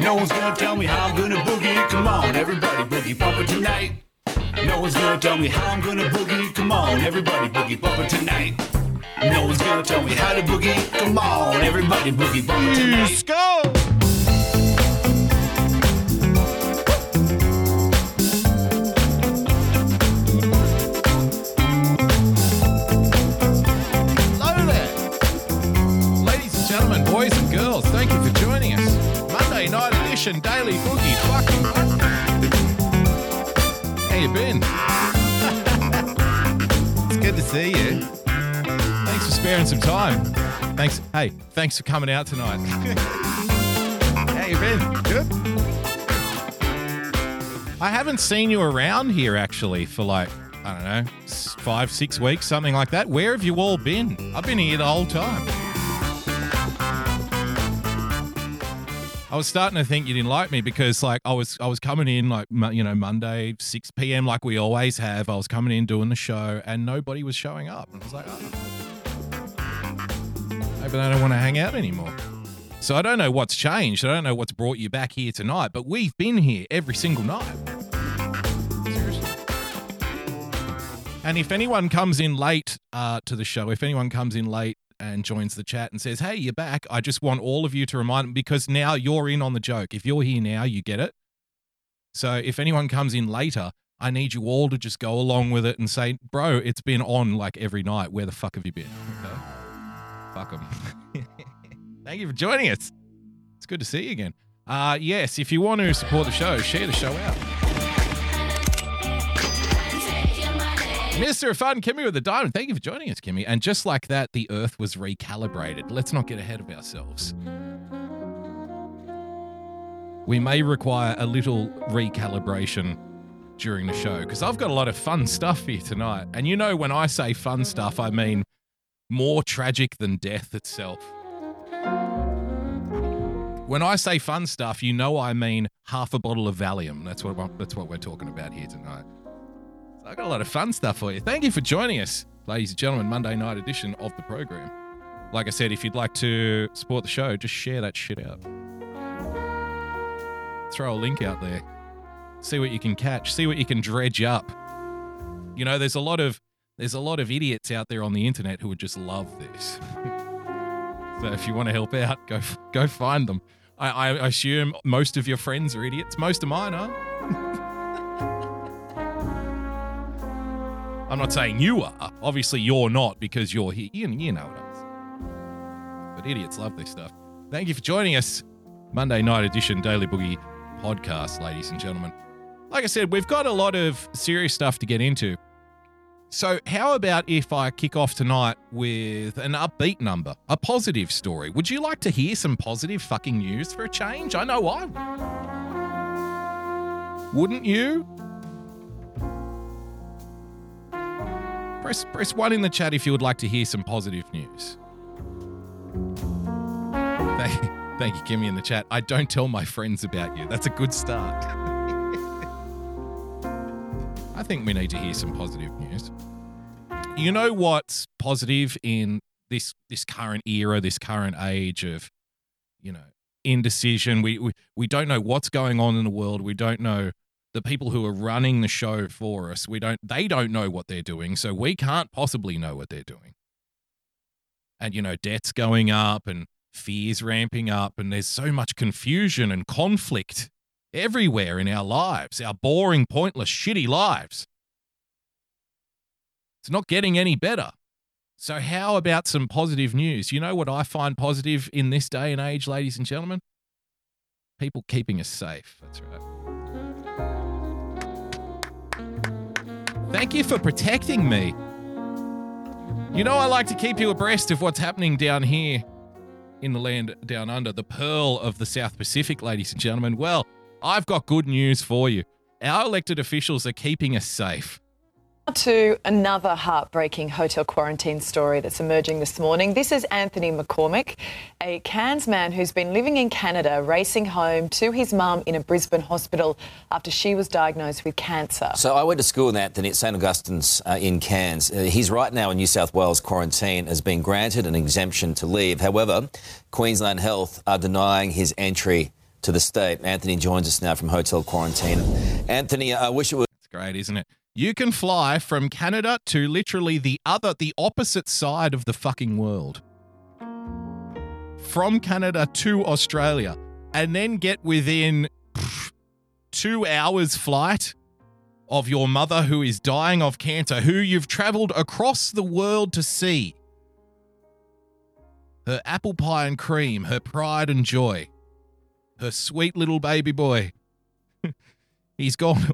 No one's gonna tell me how I'm gonna boogie. Come on, everybody boogie bumper tonight. No one's gonna tell me how I'm gonna boogie. Come on, everybody boogie bumper tonight. No one's gonna tell me how to boogie. Come on, everybody boogie bumper tonight. Let's go. Hello there. Ladies and gentlemen, boys and girls, thank you for joining us. Edition, Daily Boogie. How you been? it's good to see you. Thanks for sparing some time. Thanks. Hey, thanks for coming out tonight. How you been? Good. I haven't seen you around here actually for like I don't know five, six weeks, something like that. Where have you all been? I've been here the whole time. I was starting to think you didn't like me because like I was I was coming in like you know Monday 6 p.m. like we always have. I was coming in doing the show and nobody was showing up. And I was like, oh. maybe they don't want to hang out anymore. So I don't know what's changed. I don't know what's brought you back here tonight, but we've been here every single night. Seriously. And if anyone comes in late uh, to the show, if anyone comes in late and joins the chat and says, "Hey, you're back," I just want all of you to remind because now you're in on the joke. If you're here now, you get it. So if anyone comes in later, I need you all to just go along with it and say, "Bro, it's been on like every night. Where the fuck have you been?" Okay. Fuck them. Thank you for joining us. It's good to see you again. Uh, yes, if you want to support the show, share the show out. Mr. Fun, Kimmy with the diamond. Thank you for joining us, Kimmy. And just like that, the Earth was recalibrated. Let's not get ahead of ourselves. We may require a little recalibration during the show because I've got a lot of fun stuff here tonight. And you know, when I say fun stuff, I mean more tragic than death itself. When I say fun stuff, you know I mean half a bottle of Valium. That's what that's what we're talking about here tonight. I got a lot of fun stuff for you. Thank you for joining us, ladies and gentlemen. Monday night edition of the program. Like I said, if you'd like to support the show, just share that shit out. Throw a link out there. See what you can catch. See what you can dredge up. You know, there's a lot of there's a lot of idiots out there on the internet who would just love this. so if you want to help out, go go find them. I, I assume most of your friends are idiots. Most of mine are. I'm not saying you are. Obviously, you're not because you're here. You, you know what I'm saying. But idiots love this stuff. Thank you for joining us. Monday night edition Daily Boogie podcast, ladies and gentlemen. Like I said, we've got a lot of serious stuff to get into. So, how about if I kick off tonight with an upbeat number, a positive story? Would you like to hear some positive fucking news for a change? I know I would. Wouldn't you? Press press one in the chat if you would like to hear some positive news. Thank, thank you, Kimmy, in the chat. I don't tell my friends about you. That's a good start. I think we need to hear some positive news. You know what's positive in this this current era, this current age of, you know, indecision. We we, we don't know what's going on in the world. We don't know the people who are running the show for us. We don't they don't know what they're doing, so we can't possibly know what they're doing. And you know, debt's going up and fears ramping up and there's so much confusion and conflict everywhere in our lives, our boring, pointless, shitty lives. It's not getting any better. So, how about some positive news? You know what I find positive in this day and age, ladies and gentlemen? People keeping us safe. That's right. Thank you for protecting me. You know, I like to keep you abreast of what's happening down here in the land down under, the pearl of the South Pacific, ladies and gentlemen. Well, I've got good news for you. Our elected officials are keeping us safe. To another heartbreaking hotel quarantine story that's emerging this morning. This is Anthony McCormick, a Cairns man who's been living in Canada, racing home to his mum in a Brisbane hospital after she was diagnosed with cancer. So I went to school with Anthony at St Augustine's uh, in Cairns. Uh, he's right now in New South Wales quarantine, has been granted an exemption to leave. However, Queensland Health are denying his entry to the state. Anthony joins us now from hotel quarantine. Anthony, I wish it was. It's great, isn't it? You can fly from Canada to literally the other, the opposite side of the fucking world. From Canada to Australia, and then get within pff, two hours' flight of your mother who is dying of cancer, who you've traveled across the world to see. Her apple pie and cream, her pride and joy, her sweet little baby boy. He's gone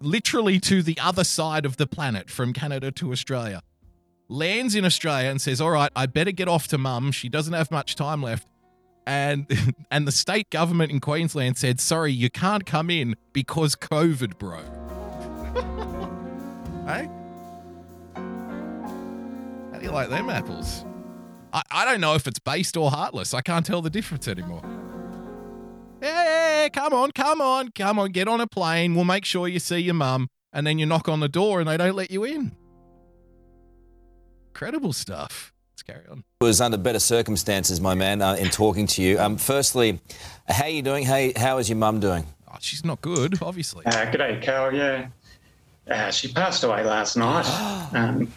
literally to the other side of the planet from Canada to Australia. Lands in Australia and says, "All right, I better get off to mum. She doesn't have much time left." And and the state government in Queensland said, "Sorry, you can't come in because COVID, bro." hey? How do you like them apples? I, I don't know if it's based or heartless. I can't tell the difference anymore. Hey, come on, come on, come on, get on a plane. We'll make sure you see your mum. And then you knock on the door and they don't let you in. Incredible stuff. Let's carry on. It was under better circumstances, my man, uh, in talking to you. Um, firstly, how are you doing? Hey, how is your mum doing? Oh, she's not good, obviously. Uh, g'day, Carl. Yeah, uh, she passed away last night. Um,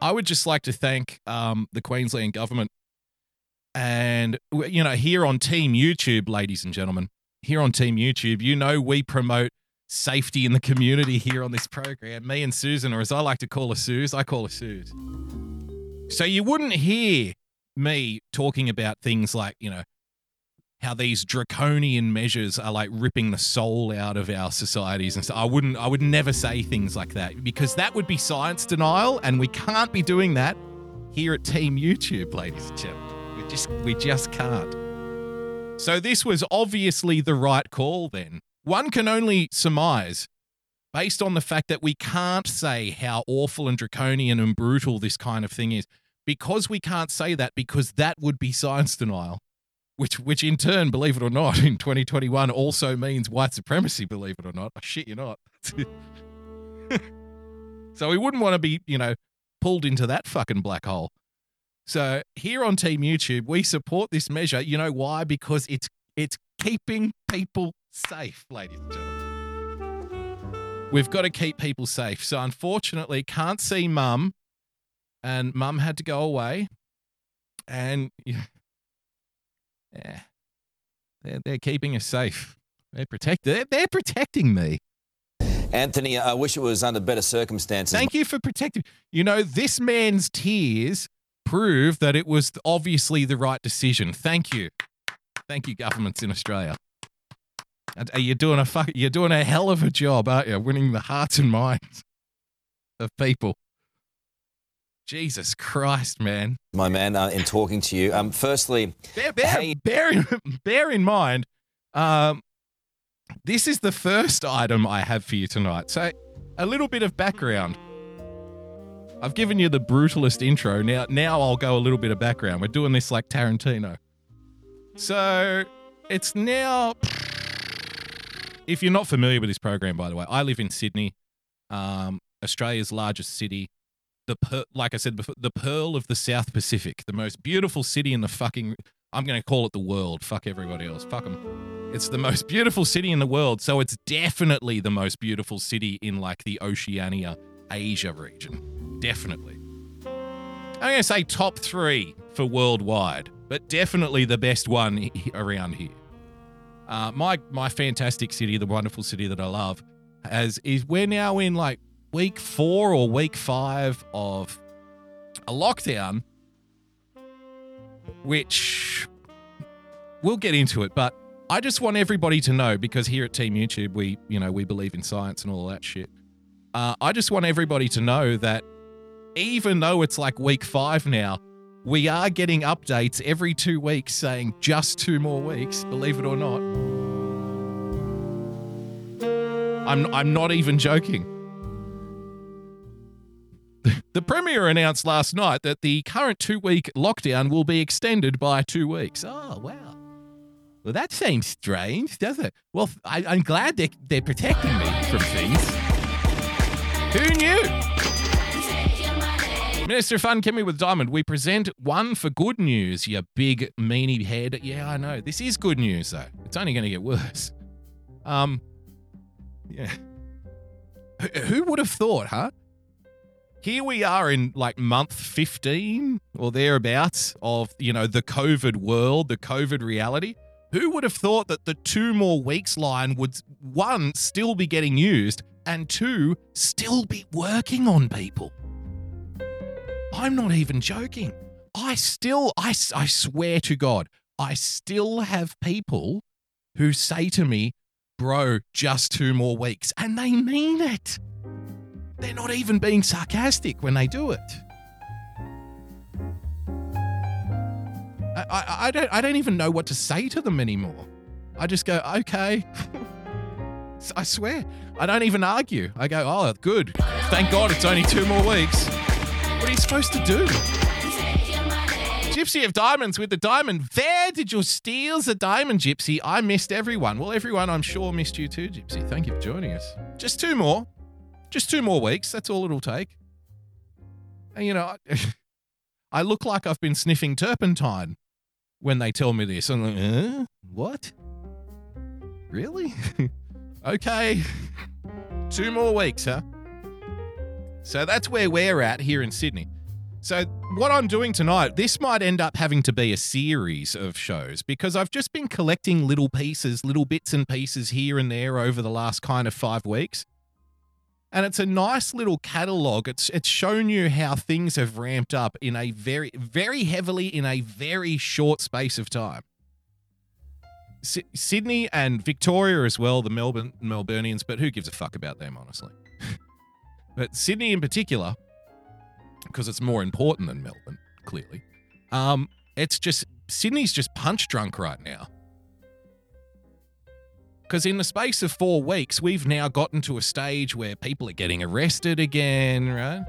I would just like to thank um, the Queensland government and, you know, here on Team YouTube, ladies and gentlemen, here on Team YouTube, you know, we promote safety in the community here on this program. Me and Susan, or as I like to call her Suze, I call her Suze. So you wouldn't hear me talking about things like, you know, how these draconian measures are like ripping the soul out of our societies and so I wouldn't I would never say things like that because that would be science denial and we can't be doing that here at Team YouTube, ladies and gentlemen. We just we just can't. So this was obviously the right call then. One can only surmise based on the fact that we can't say how awful and draconian and brutal this kind of thing is because we can't say that because that would be science denial which which in turn, believe it or not, in 2021 also means white supremacy, believe it or not. I shit you not. so we wouldn't want to be, you know, pulled into that fucking black hole. So here on Team YouTube, we support this measure. You know why? Because it's it's keeping people safe, ladies and gentlemen. We've got to keep people safe. So unfortunately, can't see mum, and mum had to go away, and. Yeah. They're, they're keeping us safe. They're protect they're, they're protecting me. Anthony, I wish it was under better circumstances. Thank you for protecting. You know, this man's tears prove that it was obviously the right decision. Thank you. Thank you, governments in Australia. And, uh, you're doing a fuck, you're doing a hell of a job, aren't you? Winning the hearts and minds of people. Jesus Christ, man. my man, uh, in talking to you. Um, firstly, Bear, bear, Hey. bear, in, bear in mind, um, this is the first item I have for you tonight. So, a little bit of background. I've given you the brutalist intro. Now, now I'll go a little bit of background. We're doing this like Tarantino. So, it's now. If you're not familiar with this program, by the way, I live in Sydney, um, Australia's largest city the per- like I said before, the pearl of the South Pacific, the most beautiful city in the fucking. I'm going to call it the world. Fuck everybody else. Fuck them. It's the most beautiful city in the world, so it's definitely the most beautiful city in like the Oceania, Asia region. Definitely. I'm going to say top three for worldwide, but definitely the best one around here. Uh, my my fantastic city, the wonderful city that I love, as is we're now in like week four or week five of a lockdown, which we'll get into it, but I just want everybody to know because here at Team YouTube, we, you know, we believe in science and all that shit. Uh, I just want everybody to know that even though it's like week five now, we are getting updates every two weeks saying just two more weeks, believe it or not. I'm, I'm not even joking. The Premier announced last night that the current two week lockdown will be extended by two weeks. Oh, wow. Well, that seems strange, doesn't it? Well, I, I'm glad they're, they're protecting me from things. Who knew? Minister Fun, Kimmy with Diamond, we present one for good news, you big meanie head. Yeah, I know. This is good news, though. It's only going to get worse. Um, yeah. Who would have thought, huh? Here we are in like month 15 or thereabouts of, you know, the COVID world, the COVID reality. Who would have thought that the two more weeks line would, one, still be getting used, and two, still be working on people? I'm not even joking. I still, I, I swear to God, I still have people who say to me, bro, just two more weeks. And they mean it. They're not even being sarcastic when they do it. I, I, I don't I don't even know what to say to them anymore. I just go, okay. I swear. I don't even argue. I go, oh, good. Thank God it's only two more weeks. What are you supposed to do? Gypsy of Diamonds with the diamond. Where did you steal the diamond, Gypsy? I missed everyone. Well, everyone I'm sure missed you too, Gypsy. Thank you for joining us. Just two more. Just two more weeks. That's all it'll take. And you know, I, I look like I've been sniffing turpentine when they tell me this. I'm like, huh? What? Really? okay. Two more weeks, huh? So that's where we're at here in Sydney. So, what I'm doing tonight, this might end up having to be a series of shows because I've just been collecting little pieces, little bits and pieces here and there over the last kind of five weeks. And it's a nice little catalog. It's it's shown you how things have ramped up in a very very heavily in a very short space of time. Sy- Sydney and Victoria as well, the Melbourne Melburnians, but who gives a fuck about them honestly? but Sydney in particular, because it's more important than Melbourne, clearly. Um, it's just Sydney's just punch drunk right now. Because in the space of four weeks, we've now gotten to a stage where people are getting arrested again, right?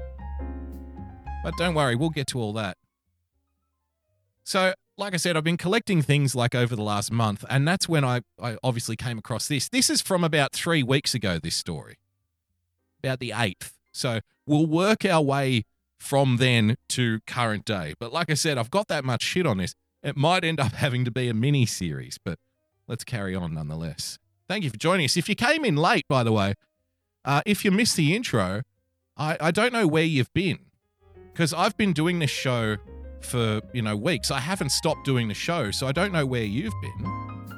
But don't worry, we'll get to all that. So, like I said, I've been collecting things like over the last month, and that's when I, I obviously came across this. This is from about three weeks ago, this story, about the 8th. So, we'll work our way from then to current day. But like I said, I've got that much shit on this. It might end up having to be a mini series, but let's carry on nonetheless. Thank you for joining us. If you came in late, by the way, uh, if you missed the intro, I, I don't know where you've been because I've been doing this show for you know weeks. I haven't stopped doing the show, so I don't know where you've been.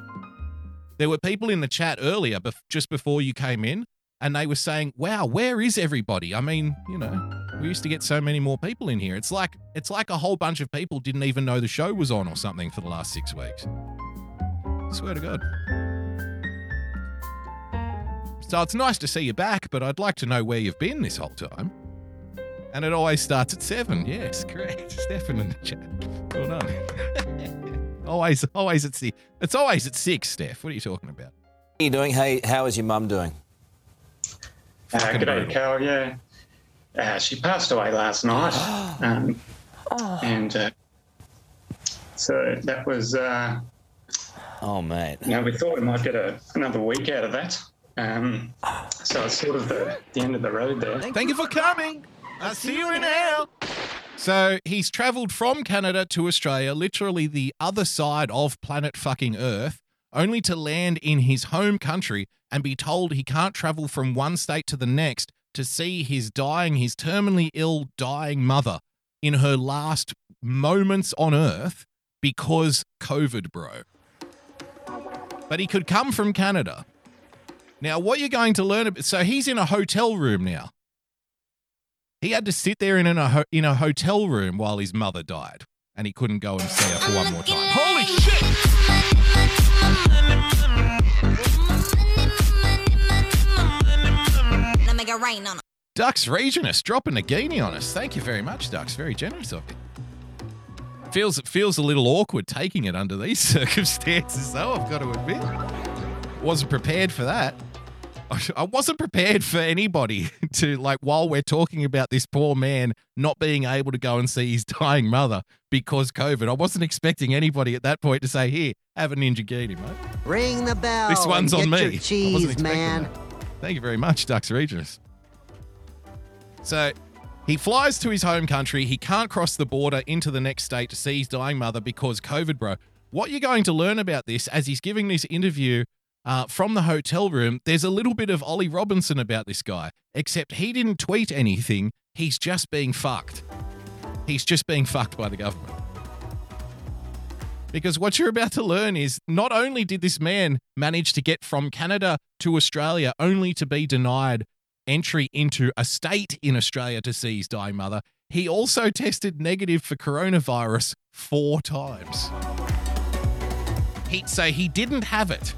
There were people in the chat earlier, bef- just before you came in, and they were saying, "Wow, where is everybody?" I mean, you know, we used to get so many more people in here. It's like it's like a whole bunch of people didn't even know the show was on or something for the last six weeks. Swear to God. So it's nice to see you back, but I'd like to know where you've been this whole time. And it always starts at seven. Yes, correct. Stefan in the chat. Well done. always, always at six. It's always at six, Steph. What are you talking about? How are you doing? Hey, how is your mum doing? Uh, Fucking g'day, brutal. Carol. Yeah, uh, she passed away last night, um, and uh, so that was. Uh, Oh, mate. you know, we thought we might get a, another week out of that. Um, so it's sort of the, the end of the road there. Thank you for coming. I'll see you in hell. So he's traveled from Canada to Australia, literally the other side of planet fucking Earth, only to land in his home country and be told he can't travel from one state to the next to see his dying, his terminally ill, dying mother in her last moments on Earth because COVID, bro. But he could come from Canada. Now, what you're going to learn about, so he's in a hotel room now. He had to sit there in a, in a hotel room while his mother died, and he couldn't go and see her for one more time. Holy shit! Dux Regionus dropping a guinea on us. Thank you very much, Ducks. Very generous of you. Feels it feels a little awkward taking it under these circumstances, though. I've got to admit, wasn't prepared for that. I wasn't prepared for anybody to like while we're talking about this poor man not being able to go and see his dying mother because COVID. I wasn't expecting anybody at that point to say, "Here, have a ninja ninjagini, mate." Ring the bell. This one's on me. Cheese, man. that. Thank you very much, Dux Regis. So he flies to his home country. He can't cross the border into the next state to see his dying mother because COVID, bro. What you're going to learn about this as he's giving this interview uh, from the hotel room, there's a little bit of Ollie Robinson about this guy, except he didn't tweet anything. He's just being fucked. He's just being fucked by the government. Because what you're about to learn is not only did this man manage to get from Canada to Australia only to be denied entry into a state in Australia to see his dying mother, he also tested negative for coronavirus four times. He'd say he didn't have it.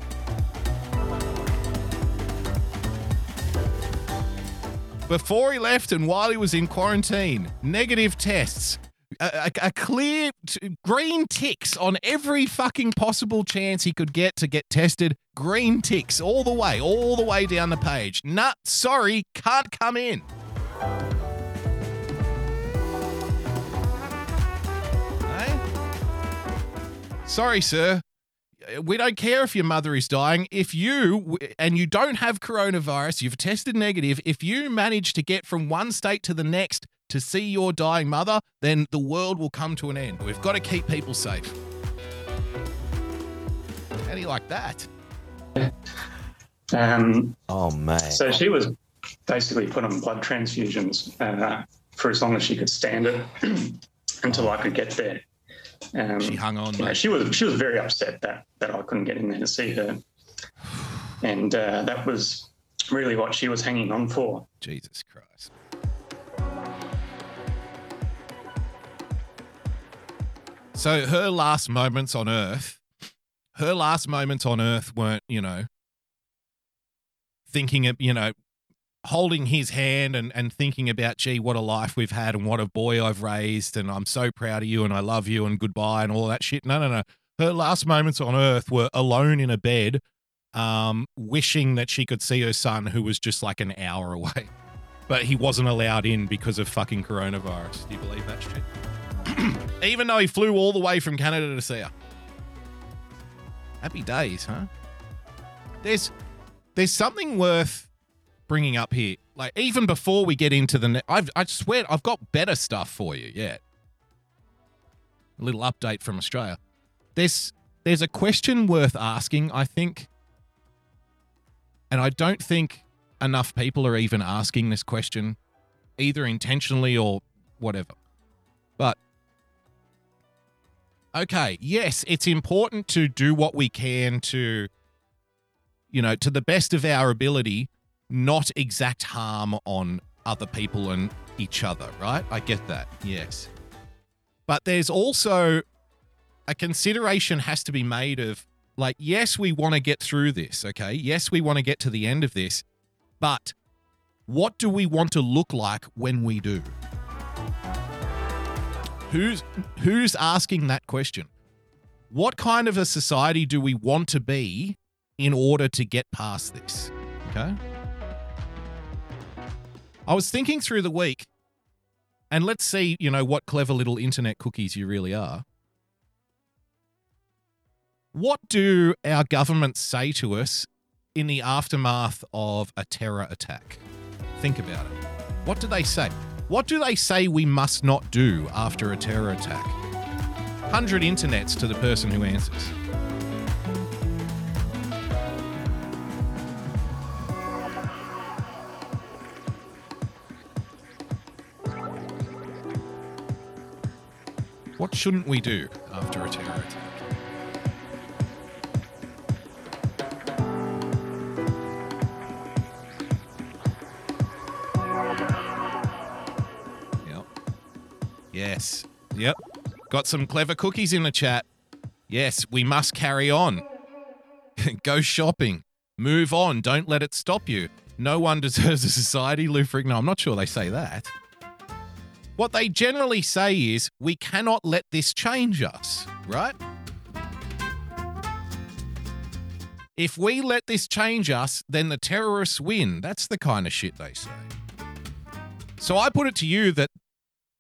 Before he left and while he was in quarantine, negative tests, a, a, a clear t- green ticks on every fucking possible chance he could get to get tested. Green ticks all the way, all the way down the page. Nut, sorry, can't come in. Sorry, sir. We don't care if your mother is dying. If you, and you don't have coronavirus, you've tested negative, if you manage to get from one state to the next to see your dying mother, then the world will come to an end. We've got to keep people safe. How do you like that? Um, Oh man. so she was basically put on blood transfusions uh, for as long as she could stand it until I could get there. Um, She hung on, she was she was very upset that that I couldn't get in there to see her, and uh, that was really what she was hanging on for. Jesus Christ. So her last moments on Earth, her last moments on Earth weren't, you know, thinking of, you know, holding his hand and, and thinking about, gee, what a life we've had and what a boy I've raised and I'm so proud of you and I love you and goodbye and all that shit. No, no, no. Her last moments on Earth were alone in a bed, um, wishing that she could see her son who was just like an hour away. But he wasn't allowed in because of fucking coronavirus. Do you believe that shit? Even though he flew all the way from Canada to see her. Happy days, huh? There's there's something worth bringing up here. Like even before we get into the, ne- I've, I swear I've got better stuff for you. Yeah, a little update from Australia. There's there's a question worth asking. I think, and I don't think enough people are even asking this question, either intentionally or whatever. But okay, yes, it's important to do what we can to, you know, to the best of our ability, not exact harm on other people and each other, right? I get that, yes. But there's also a consideration has to be made of like, yes, we want to get through this, okay? Yes, we want to get to the end of this, but what do we want to look like when we do? Who's who's asking that question? What kind of a society do we want to be in order to get past this? Okay? I was thinking through the week and let's see, you know, what clever little internet cookies you really are. What do our governments say to us in the aftermath of a terror attack? Think about it. What do they say? What do they say we must not do after a terror attack? 100 internets to the person who answers. What shouldn't we do after a terror attack? Yep. Yes. Yep. Got some clever cookies in the chat. Yes, we must carry on. Go shopping. Move on. Don't let it stop you. No one deserves a society, Lou Frick. No, I'm not sure they say that. What they generally say is, we cannot let this change us, right? If we let this change us, then the terrorists win. That's the kind of shit they say. So I put it to you that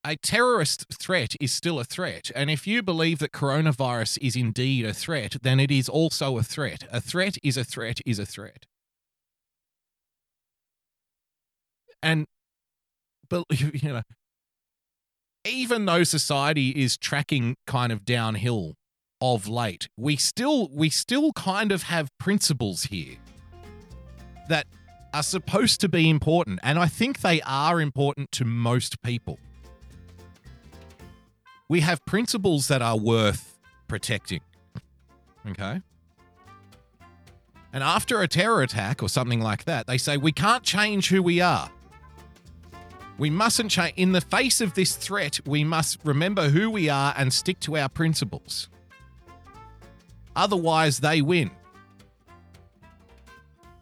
a terrorist threat is still a threat. And if you believe that coronavirus is indeed a threat, then it is also a threat. A threat is a threat is a threat. And, but, you know, even though society is tracking kind of downhill of late, we still we still kind of have principles here that are supposed to be important, and I think they are important to most people. We have principles that are worth protecting. Okay? And after a terror attack or something like that, they say we can't change who we are. We mustn't change. In the face of this threat, we must remember who we are and stick to our principles. Otherwise, they win.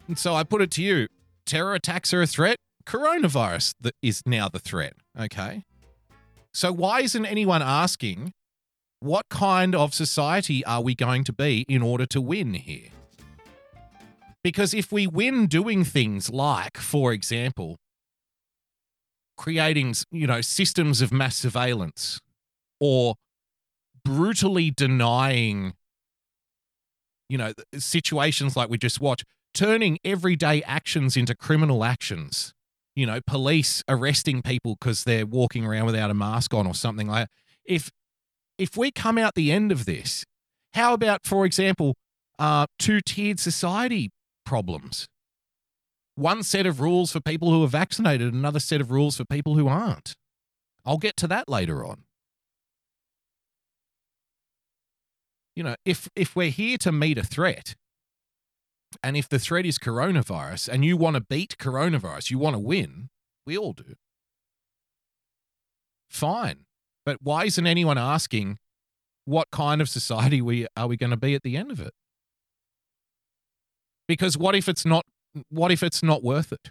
And so I put it to you terror attacks are a threat. Coronavirus is now the threat. Okay. So why isn't anyone asking what kind of society are we going to be in order to win here? Because if we win doing things like, for example, creating, you know, systems of mass surveillance or brutally denying, you know, situations like we just watched, turning everyday actions into criminal actions. You know, police arresting people because they're walking around without a mask on or something like that. If if we come out the end of this, how about, for example, uh, two tiered society problems? One set of rules for people who are vaccinated, another set of rules for people who aren't. I'll get to that later on. You know, if if we're here to meet a threat, and if the threat is coronavirus and you want to beat coronavirus, you want to win, we all do. Fine. But why isn't anyone asking what kind of society we are we going to be at the end of it? Because what if it's not what if it's not worth it?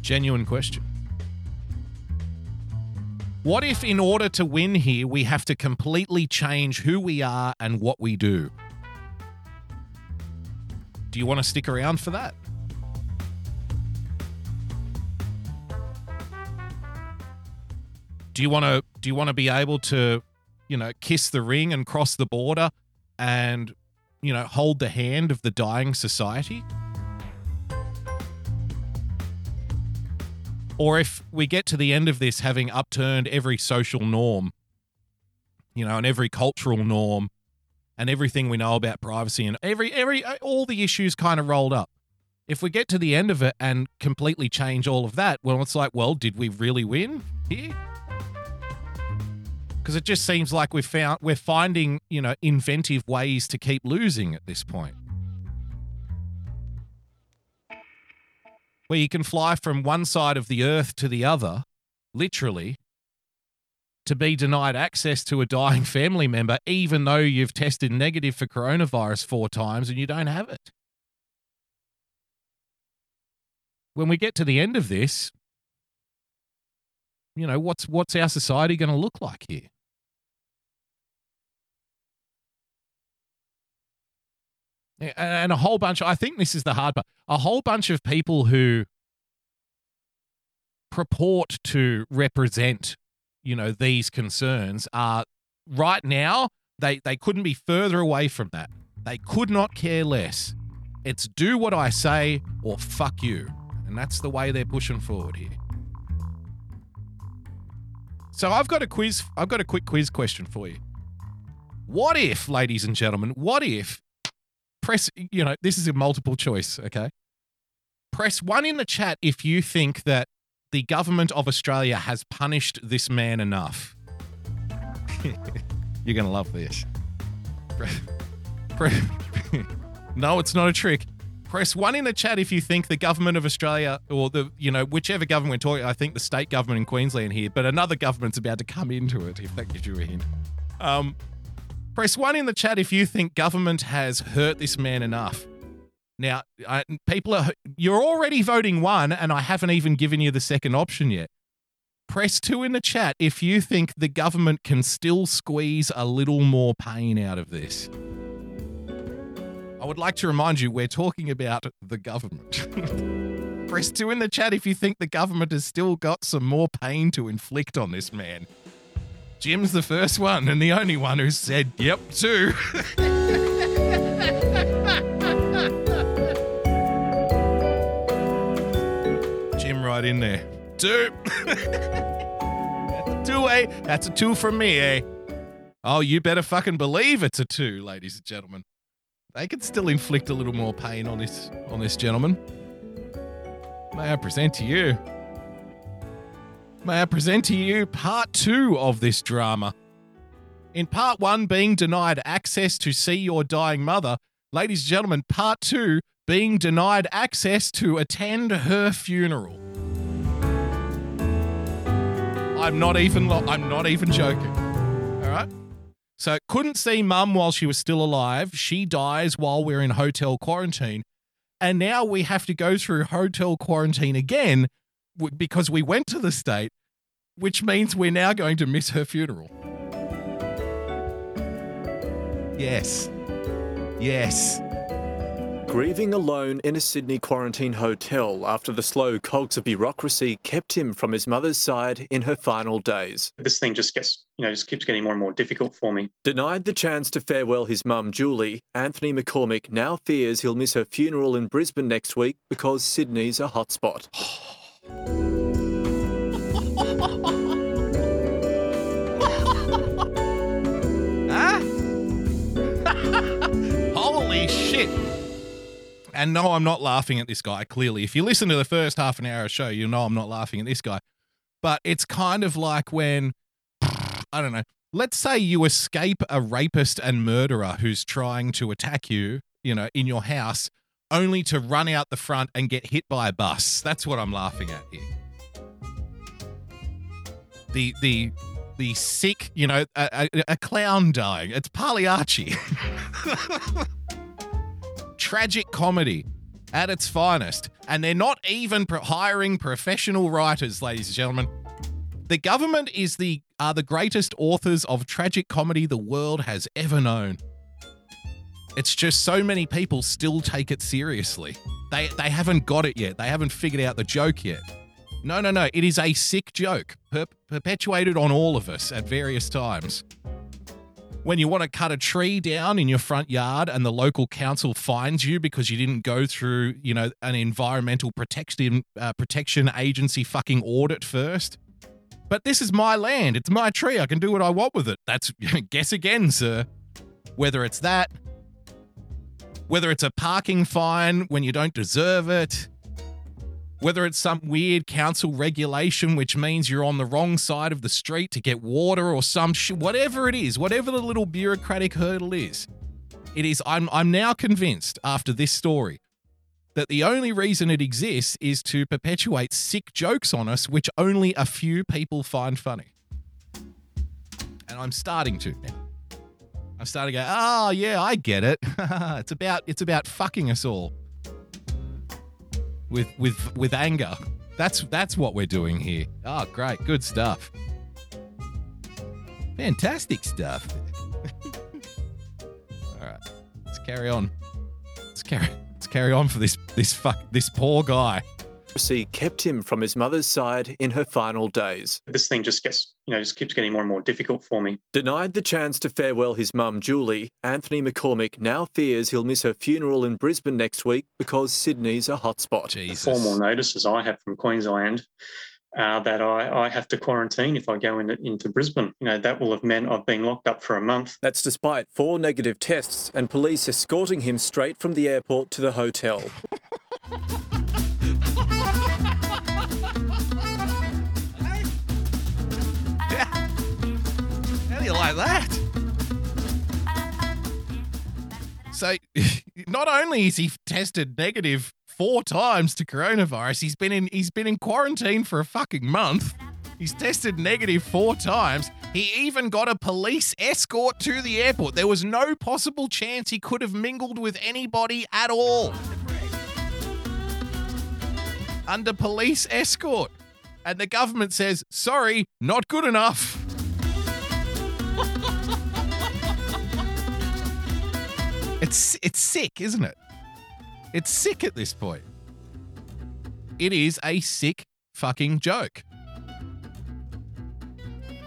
Genuine question. What if, in order to win here, we have to completely change who we are and what we do? Do you want to stick around for that? Do you want to do you want to be able to, you know, kiss the ring and cross the border and you know, hold the hand of the dying society? Or if we get to the end of this having upturned every social norm, you know, and every cultural norm and everything we know about privacy and every every uh, all the issues kind of rolled up. If we get to the end of it and completely change all of that, well, it's like, well, did we really win here? Because it just seems like we've found we're finding you know inventive ways to keep losing at this point. Where you can fly from one side of the earth to the other literally to be denied access to a dying family member even though you've tested negative for coronavirus four times and you don't have it. When we get to the end of this you know what's what's our society going to look like here and a whole bunch i think this is the hard part a whole bunch of people who purport to represent you know these concerns are right now they they couldn't be further away from that they could not care less it's do what i say or fuck you and that's the way they're pushing forward here so I've got a quiz. I've got a quick quiz question for you. What if, ladies and gentlemen, what if press, you know, this is a multiple choice, okay? Press one in the chat if you think that the government of Australia has punished this man enough. You're going to love this. no, it's not a trick. Press one in the chat if you think the government of Australia or the, you know, whichever government we're talking, I think the state government in Queensland here, but another government's about to come into it, if that gives you a hint. Um, press one in the chat if you think government has hurt this man enough. Now, I, people are, you're already voting one, and I haven't even given you the second option yet. Press two in the chat if you think the government can still squeeze a little more pain out of this. I would like to remind you we're talking about the government. Press two in the chat if you think the government has still got some more pain to inflict on this man. Jim's the first one and the only one who said, yep, two. Jim right in there. Two. That's a two, eh? That's a two from me, eh? Oh, you better fucking believe it's a two, ladies and gentlemen. They could still inflict a little more pain on this on this gentleman. May I present to you? May I present to you part two of this drama? In part one, being denied access to see your dying mother, ladies and gentlemen, part two, being denied access to attend her funeral. I'm not even lo- I'm not even joking. All right? So couldn't see mum while she was still alive. She dies while we're in hotel quarantine. And now we have to go through hotel quarantine again because we went to the state, which means we're now going to miss her funeral. Yes. Yes. Grieving alone in a Sydney quarantine hotel after the slow cogs of bureaucracy kept him from his mother's side in her final days. This thing just gets, you know, just keeps getting more and more difficult for me. Denied the chance to farewell his mum, Julie, Anthony McCormick now fears he'll miss her funeral in Brisbane next week because Sydney's a hotspot. Huh? Holy shit. And no, I'm not laughing at this guy, clearly. If you listen to the first half an hour of show, you know I'm not laughing at this guy. But it's kind of like when, I don't know, let's say you escape a rapist and murderer who's trying to attack you, you know, in your house, only to run out the front and get hit by a bus. That's what I'm laughing at here. The, the, the sick, you know, a, a, a clown dying. It's Pagliacci. Tragic comedy at its finest. And they're not even pro- hiring professional writers, ladies and gentlemen. The government is the are the greatest authors of tragic comedy the world has ever known. It's just so many people still take it seriously. They they haven't got it yet. They haven't figured out the joke yet. No, no, no. It is a sick joke, per- perpetuated on all of us at various times. When you want to cut a tree down in your front yard and the local council fines you because you didn't go through, you know, an environmental protection uh, protection agency fucking audit first. But this is my land. It's my tree. I can do what I want with it. That's guess again, sir. Whether it's that, whether it's a parking fine when you don't deserve it, whether it's some weird council regulation which means you're on the wrong side of the street to get water or some shit, whatever it is, whatever the little bureaucratic hurdle is, it is. I'm I'm now convinced after this story that the only reason it exists is to perpetuate sick jokes on us, which only a few people find funny. And I'm starting to now. I'm starting to go, oh yeah, I get it. it's about it's about fucking us all with with with anger. That's that's what we're doing here. Oh, great, good stuff. Fantastic stuff. All right, let's carry on. Let's carry let's carry on for this this fuck this poor guy. Bureaucracy kept him from his mother's side in her final days. This thing just gets, you know, just keeps getting more and more difficult for me. Denied the chance to farewell his mum, Julie, Anthony McCormick now fears he'll miss her funeral in Brisbane next week because Sydney's a hotspot. Jesus. Formal notices I have from Queensland uh, that I, I have to quarantine if I go into, into Brisbane. You know, that will have meant I've been locked up for a month. That's despite four negative tests and police escorting him straight from the airport to the hotel. like that? So, not only is he tested negative four times to coronavirus, he's been in he's been in quarantine for a fucking month. He's tested negative four times. He even got a police escort to the airport. There was no possible chance he could have mingled with anybody at all. Under police escort. And the government says, sorry, not good enough. It's it's sick, isn't it? It's sick at this point. It is a sick fucking joke.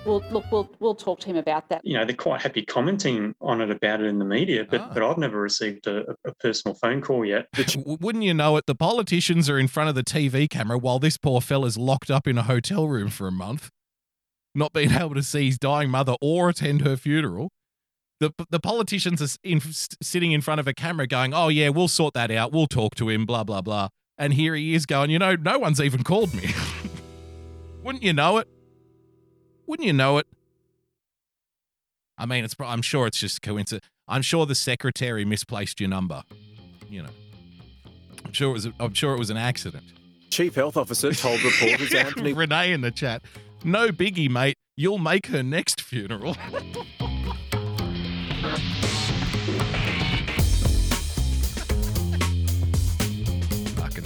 We'll look. We'll we'll talk to him about that. You know, they're quite happy commenting on it about it in the media, but Ah. but I've never received a, a personal phone call yet. W- Wouldn't you know it? The politicians are in front of the TV camera while this poor fella's locked up in a hotel room for a month, not being able to see his dying mother or attend her funeral. The, the politicians are in, sitting in front of a camera going, Oh, yeah, we'll sort that out. We'll talk to him, blah, blah, blah. And here he is going, You know, no one's even called me. Wouldn't you know it? Wouldn't you know it? I mean, it's. I'm sure it's just coincidence. I'm sure the secretary misplaced your number. You know, I'm sure it was. I'm sure it was an accident. Chief Health Officer told reporters Anthony Renee in the chat. No biggie, mate. You'll make her next funeral.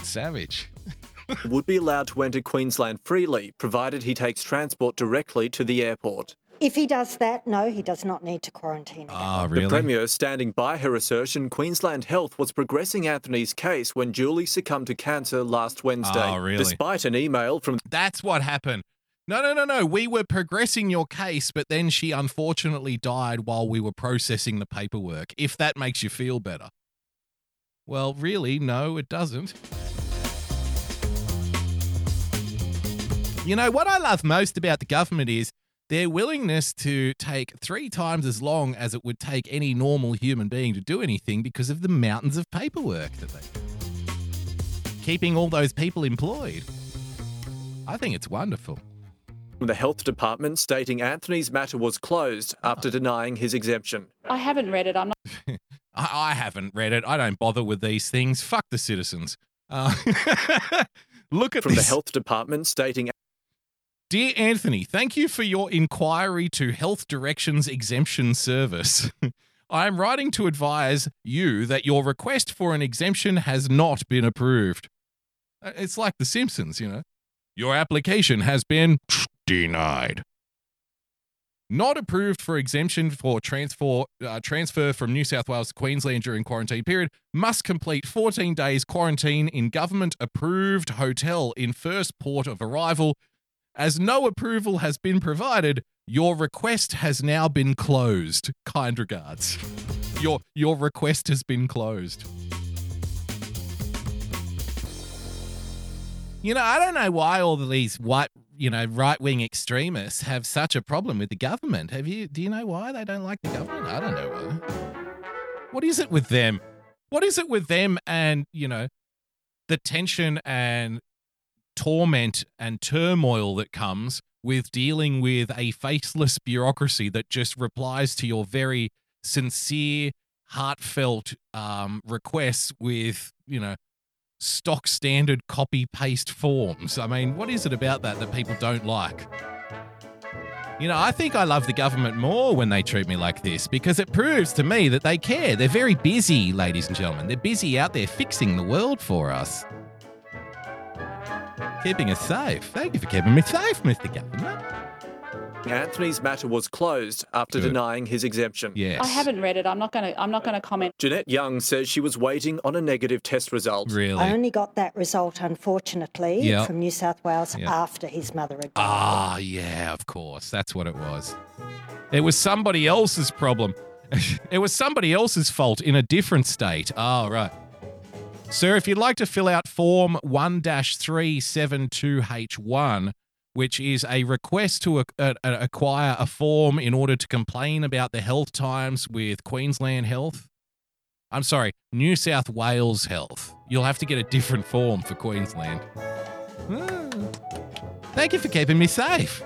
savage. would be allowed to enter Queensland freely, provided he takes transport directly to the airport. If he does that, no, he does not need to quarantine. again. Ah, The really? Premier standing by her assertion Queensland Health was progressing Anthony's case when Julie succumbed to cancer last Wednesday. Oh, really? Despite an email from That's what happened. No, no, no, no. We were progressing your case, but then she unfortunately died while we were processing the paperwork. If that makes you feel better. Well, really, no, it doesn't. You know, what I love most about the government is their willingness to take three times as long as it would take any normal human being to do anything because of the mountains of paperwork that they keeping all those people employed. I think it's wonderful. the Health Department stating Anthony's matter was closed after denying his exemption. I haven't read it. I'm not. I, I haven't read it. I don't bother with these things. Fuck the citizens. Uh, look at From the. Health Department stating Dear Anthony, thank you for your inquiry to Health Directions Exemption Service. I am writing to advise you that your request for an exemption has not been approved. Uh, It's like The Simpsons, you know. Your application has been denied. Not approved for exemption for transfer, uh, transfer from New South Wales to Queensland during quarantine period. Must complete 14 days quarantine in government approved hotel in first port of arrival as no approval has been provided, your request has now been closed. Kind regards. Your your request has been closed. You know, I don't know why all of these white, you know, right-wing extremists have such a problem with the government. Have you do you know why they don't like the government? I don't know why. What is it with them? What is it with them and, you know, the tension and torment and turmoil that comes with dealing with a faceless bureaucracy that just replies to your very sincere, heartfelt um, requests with, you know, stock standard copy paste forms. I mean, what is it about that that people don't like? You know, I think I love the government more when they treat me like this because it proves to me that they care. They're very busy, ladies and gentlemen. They're busy out there fixing the world for us keeping us safe. Thank you for keeping me safe, Mr. Government. Anthony's matter was closed after Good. denying his exemption. Yes. I haven't read it. I'm not going to. I'm not going to comment. Jeanette Young says she was waiting on a negative test result. Really? I only got that result, unfortunately, Yep. from New South Wales Yep. after his mother had died. Ah, yeah, of course. That's what it was. It was somebody else's problem. it was somebody else's fault in a different state. Oh, right. Sir, if you'd like to fill out Form 1 372H1, which is a request to ac- uh, uh, acquire a form in order to complain about the health times with Queensland Health. I'm sorry, New South Wales Health. You'll have to get a different form for Queensland. Ah. Thank you for keeping me safe.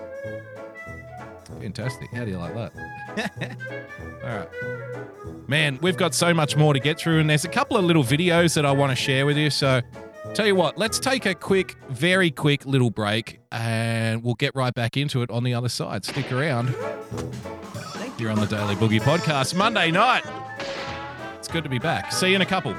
Fantastic. How do you like that? All right. Man, we've got so much more to get through, and there's a couple of little videos that I want to share with you. So, tell you what, let's take a quick, very quick little break, and we'll get right back into it on the other side. Stick around. You're on the Daily Boogie Podcast, Monday night. It's good to be back. See you in a couple.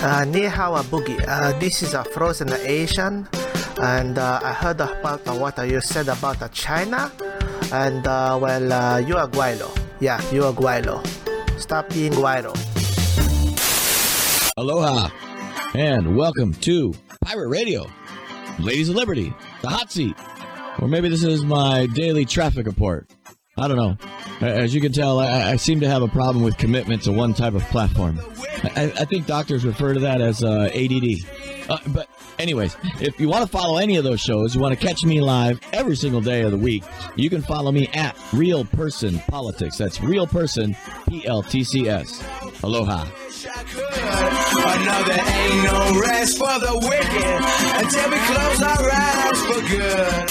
Uh, a boogie. Uh, this is a frozen Asian, and uh, I heard about uh, what you said about uh, China, and uh, well, uh, you are guaylo. Yeah, you are guaylo. Stop being guaylo. Aloha, and welcome to Pirate Radio, Ladies of Liberty, the hot seat. Or maybe this is my daily traffic report. I don't know. A- As you can tell, I, I seem to have a problem with commitment to one type of platform. I, I think doctors refer to that as uh, ADD. Uh, but, anyways, if you want to follow any of those shows, you want to catch me live every single day of the week, you can follow me at Real Person Politics. That's Real Person P L T C S. Aloha. Another ain't no rest for the wicked until we close our eyes for good.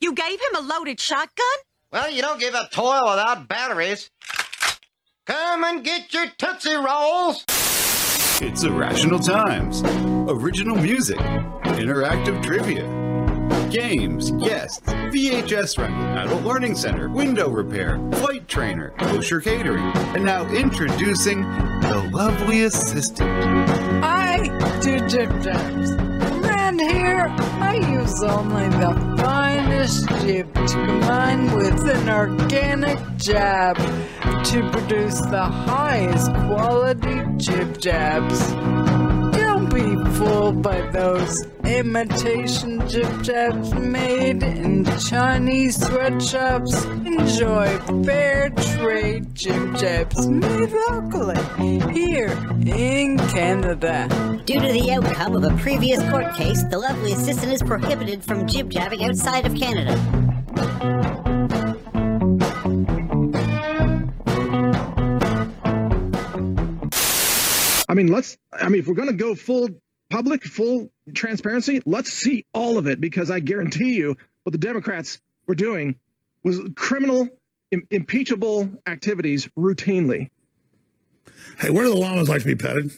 You gave him a loaded shotgun? Well, you don't give a toy without batteries. Come and get your Tootsie Rolls. It's Irrational Times. Original music, interactive trivia, games, guests, VHS rental, adult learning center, window repair, flight trainer, kosher catering, and now introducing the lovely assistant. I do jib jabs. Here, I use only the finest jib to combine with an organic jab to produce the highest quality jib jabs. Don't fooled by those imitation jib jabs made in Chinese sweatshops. Enjoy fair trade jib jabs made locally here in Canada. Due to the outcome of a previous court case, the lovely assistant is prohibited from jib jabbing outside of Canada. I mean, let's. I mean, if we're going to go full public, full transparency, let's see all of it because I guarantee you, what the Democrats were doing was criminal, Im- impeachable activities routinely. Hey, where do the llamas like to be petted?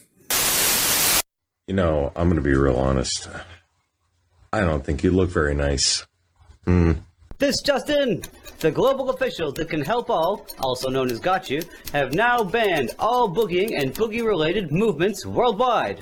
You know, I'm going to be real honest. I don't think you look very nice. Hmm. This just in! The global officials that can help all, also known as Got You, have now banned all boogieing and boogie related movements worldwide.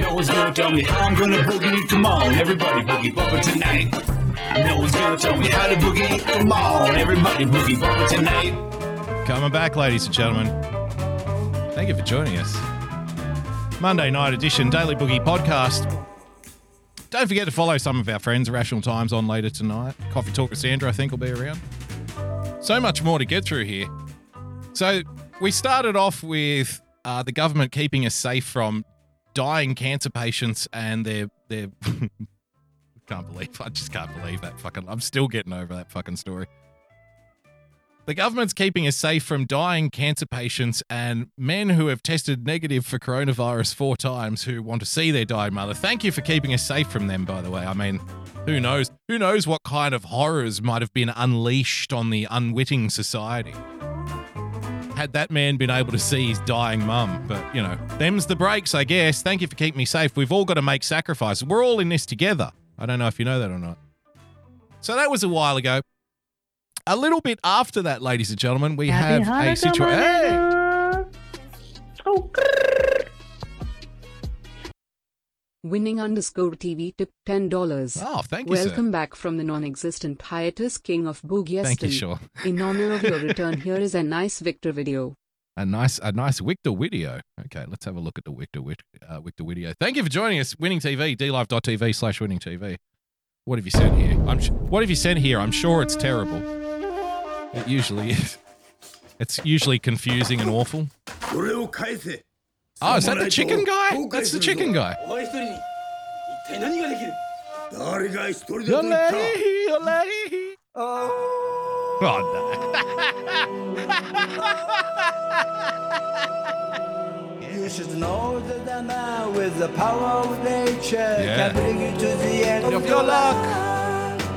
No one's gonna tell me how I'm gonna boogie. Come on, everybody, boogie bump it tonight. No one's gonna tell me how to boogie. Come on, everybody, boogie bump it tonight. Coming back, ladies and gentlemen. Thank you for joining us. Monday night edition Daily Boogie podcast. Don't forget to follow some of our friends, Rational Times, on later tonight. Coffee Talk with Sandra, I think, will be around. So much more to get through here. So, we started off with uh, the government keeping us safe from dying cancer patients and their their. can't believe I just can't believe that fucking. I'm still getting over that fucking story. The government's keeping us safe from dying cancer patients and men who have tested negative for coronavirus four times who want to see their dying mother. Thank you for keeping us safe from them, by the way. I mean, who knows? Who knows what kind of horrors might have been unleashed on the unwitting society? Had that man been able to see his dying mum, but you know, them's the breaks, I guess. Thank you for keeping me safe. We've all got to make sacrifices. We're all in this together. I don't know if you know that or not. So that was a while ago. A little bit after that, ladies and gentlemen, we Happy have a situation. Hey! Winning underscore TV tip ten dollars. Oh, thank you, sir. Welcome back from the non-existent hiatus, King of Boogieston. Thank you, Shaw. In honor of your return, here is a nice Victor video. A nice, a nice Victor video. Okay, let's have a look at the Victor, uh, Victor video. Thank you for joining us. Winning TV, dlive.tv slash winning TV. What have you sent here? I'm. Sh- what have you sent here? I'm sure it's terrible. It usually is. It's usually confusing and awful. Oh, is that the chicken guy? That's the chicken guy. Oh, you should know that a man with the power of nature Yeah. can bring you to the end Of of, your luck.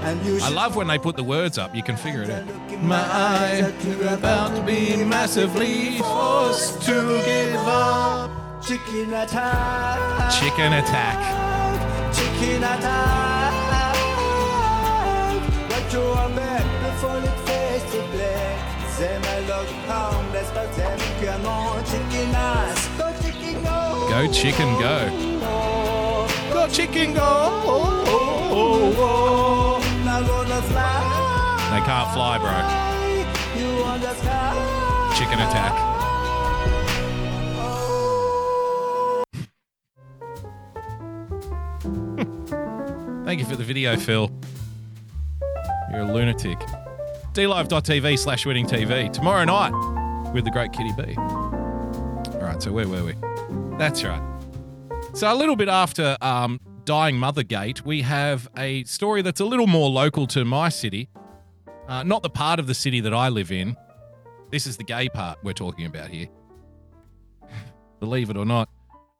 I love when they put the words up. You can figure it out. My eyes are about to be massively forced to give up. chicken attack. Chicken attack. Chicken attack. What you want back before it fades to black. Them I look harmless, but them come on chicken ass. Go chicken go. Go chicken go. They can't fly, bro. Chicken attack. Thank you for the video, Phil. You're a lunatic. DLive.tv slash winning TV. Tomorrow night with the great Kitty B. All right, so where were we? That's right. So a little bit after um, dying Mothergate, we have a story that's a little more local to my city. Uh, not the part of the city that I live in. This is the gay part we're talking about here. Believe it or not.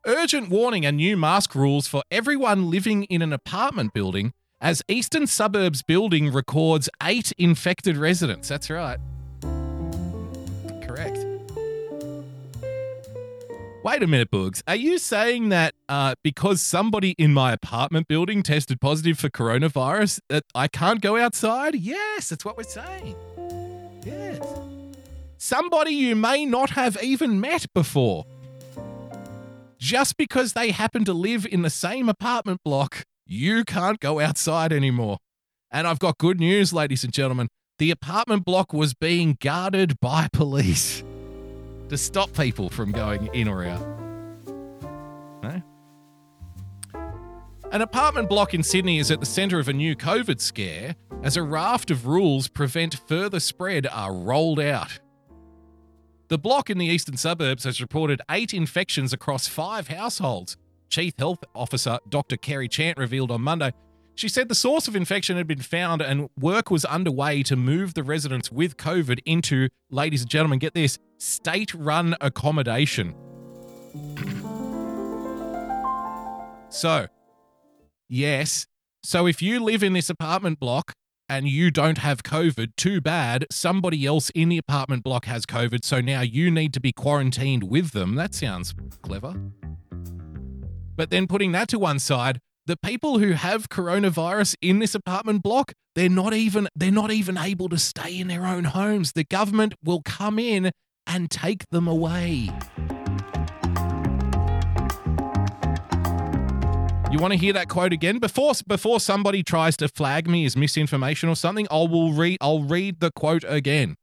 Urgent warning and new mask rules for everyone living in an apartment building as Eastern Suburbs building records eight infected residents. That's right. Wait a minute, Boogs. Are you saying that uh, because somebody in my apartment building tested positive for coronavirus, that I can't go outside? Yes, that's what we're saying. Yes. Somebody you may not have even met before. Just because they happen to live in the same apartment block, you can't go outside anymore. And I've got good news, ladies and gentlemen. The apartment block was being guarded by police to stop people from going in or out. No? An apartment block in Sydney is at the centre of a new COVID scare as a raft of rules prevent further spread are rolled out. The block in the eastern suburbs has reported eight infections across five households. Chief Health Officer Dr. Kerry Chant revealed on Monday. She said the source of infection had been found and work was underway to move the residents with COVID into, ladies and gentlemen, get this, state run accommodation. So, yes. So if you live in this apartment block and you don't have COVID, too bad. Somebody else in the apartment block has COVID, so now you need to be quarantined with them. That sounds clever. But then putting that to one side, the people who have coronavirus in this apartment block, they're not even they're not even able to stay in their own homes. The government will come in and take them away. You want to hear that quote again before before somebody tries to flag me as misinformation or something? I will read I'll read the quote again.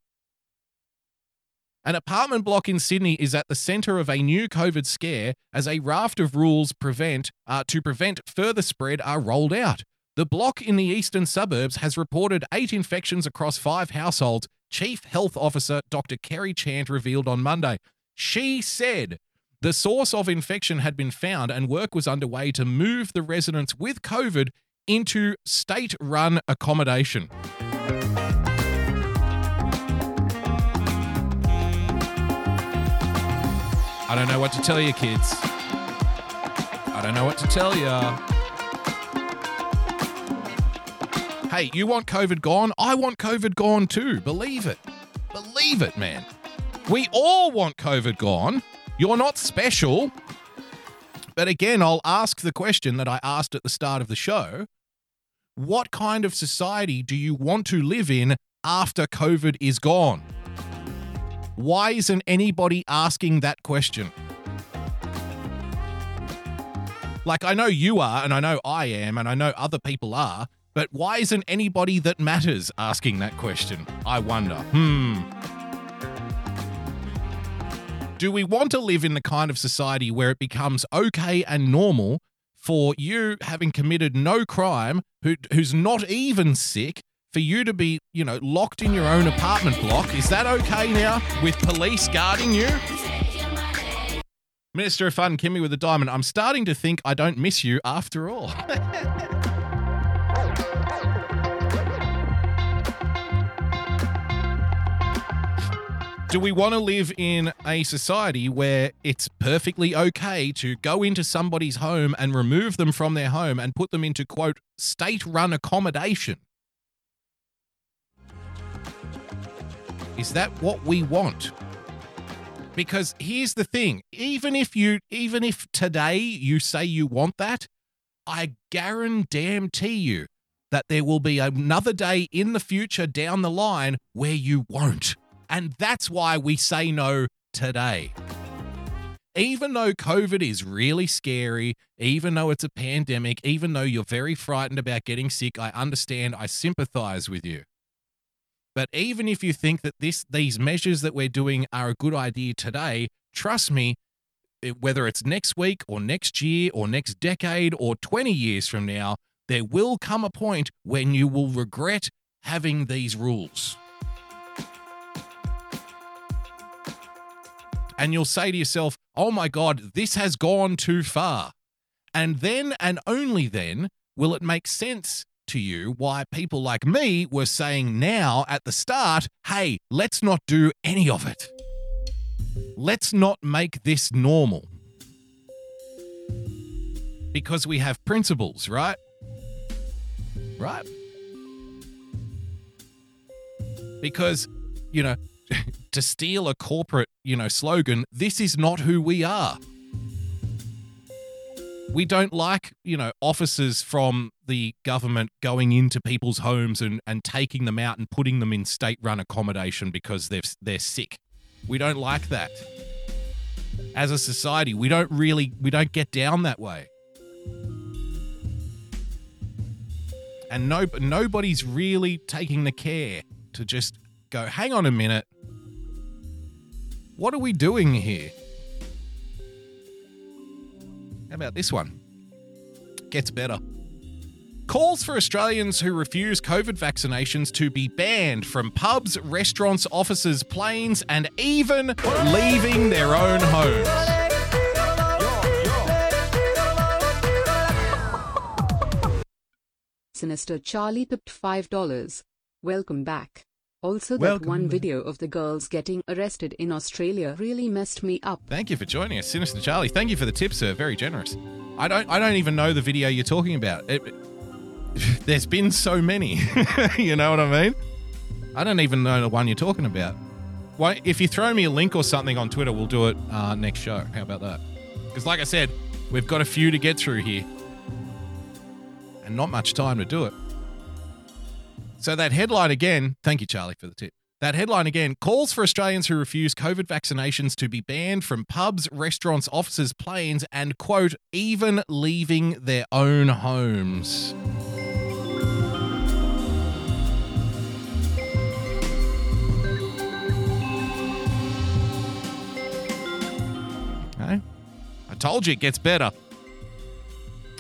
An apartment block in Sydney is at the centre of a new COVID scare as a raft of rules prevent uh, to prevent further spread are rolled out. The block in the eastern suburbs has reported eight infections across five households. Chief Health Officer Dr. Kerry Chant revealed on Monday. She said the source of infection had been found and work was underway to move the residents with COVID into state run accommodation. I don't know what to tell you, kids. I don't know what to tell you. Hey, you want COVID gone? I want COVID gone too. Believe it. Believe it, man. We all want COVID gone. You're not special. But again, I'll ask the question that I asked at the start of the show What kind of society do you want to live in after COVID is gone? Why isn't anybody asking that question? Like, I know you are, and I know I am, and I know other people are, but why isn't anybody that matters asking that question? I wonder. Hmm. Do we want to live in the kind of society where it becomes okay and normal for you having committed no crime, who, who's not even sick, for you to be, you know, locked in your own apartment block? Is that okay now with police guarding you? Minister of Fun, Kimmy with a diamond. I'm starting to think I don't miss you after all. Do we want to live in a society where it's perfectly okay to go into somebody's home and remove them from their home and put them into, quote, state run accommodation? Is that what we want? Because here's the thing, even if you even if today you say you want that, I guarantee you that there will be another day in the future down the line where you won't. And that's why we say no today. Even though COVID is really scary, even though it's a pandemic, even though you're very frightened about getting sick, I understand, I sympathize with you. But even if you think that this these measures that we're doing are a good idea today, trust me, whether it's next week or next year or next decade or 20 years from now, there will come a point when you will regret having these rules. And you'll say to yourself, oh my God, this has gone too far. And then and only then will it make sense to you why people like me were saying now at the start, hey, let's not do any of it. Let's not make this normal. Because we have principles, right? Right? Because, you know, to steal a corporate, you know, slogan, this is not who we are. We don't like, you know, officers from the government going into people's homes and, and taking them out and putting them in state run accommodation because they're, they're sick. We don't like that. As a society, we don't really we don't get down that way. And no nobody's really taking the care to just go, hang on a minute. What are we doing here? How about this one? Gets better. Calls for Australians who refuse COVID vaccinations to be banned from pubs, restaurants, offices, planes, and even leaving their own homes. Sinister Charlie pipped $5. Welcome back. Also, that one video of the girls getting arrested in Australia really messed me up. Thank you for joining us, Sinister Charlie. Thank you for the tip, sir. Very generous. I don't I don't even know the video you're talking about. It, there's been so many. you know what I mean? I don't even know the one you're talking about. Why, if you throw me a link or something on Twitter, we'll do it uh, next show. How about that? Because, like I said, we've got a few to get through here, and not much time to do it. So that headline again, thank you, Charlie, for the tip. That headline again calls for Australians who refuse COVID vaccinations to be banned from pubs, restaurants, offices, planes, and, quote, even leaving their own homes. Okay. I told you it gets better.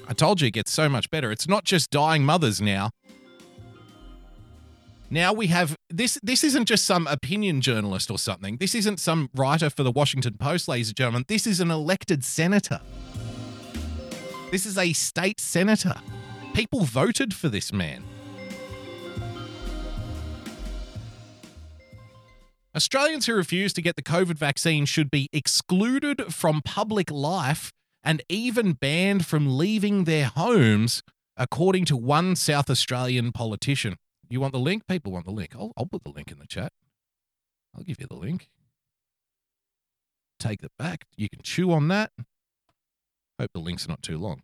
I told you it gets so much better. It's not just dying mothers now. Now we have this this isn't just some opinion journalist or something. This isn't some writer for the Washington Post, ladies and gentlemen. This is an elected senator. This is a state senator. People voted for this man. Australians who refuse to get the COVID vaccine should be excluded from public life and even banned from leaving their homes, according to one South Australian politician. You want the link? People want the link. I'll, I'll put the link in the chat. I'll give you the link. Take it back. You can chew on that. Hope the link's are not too long.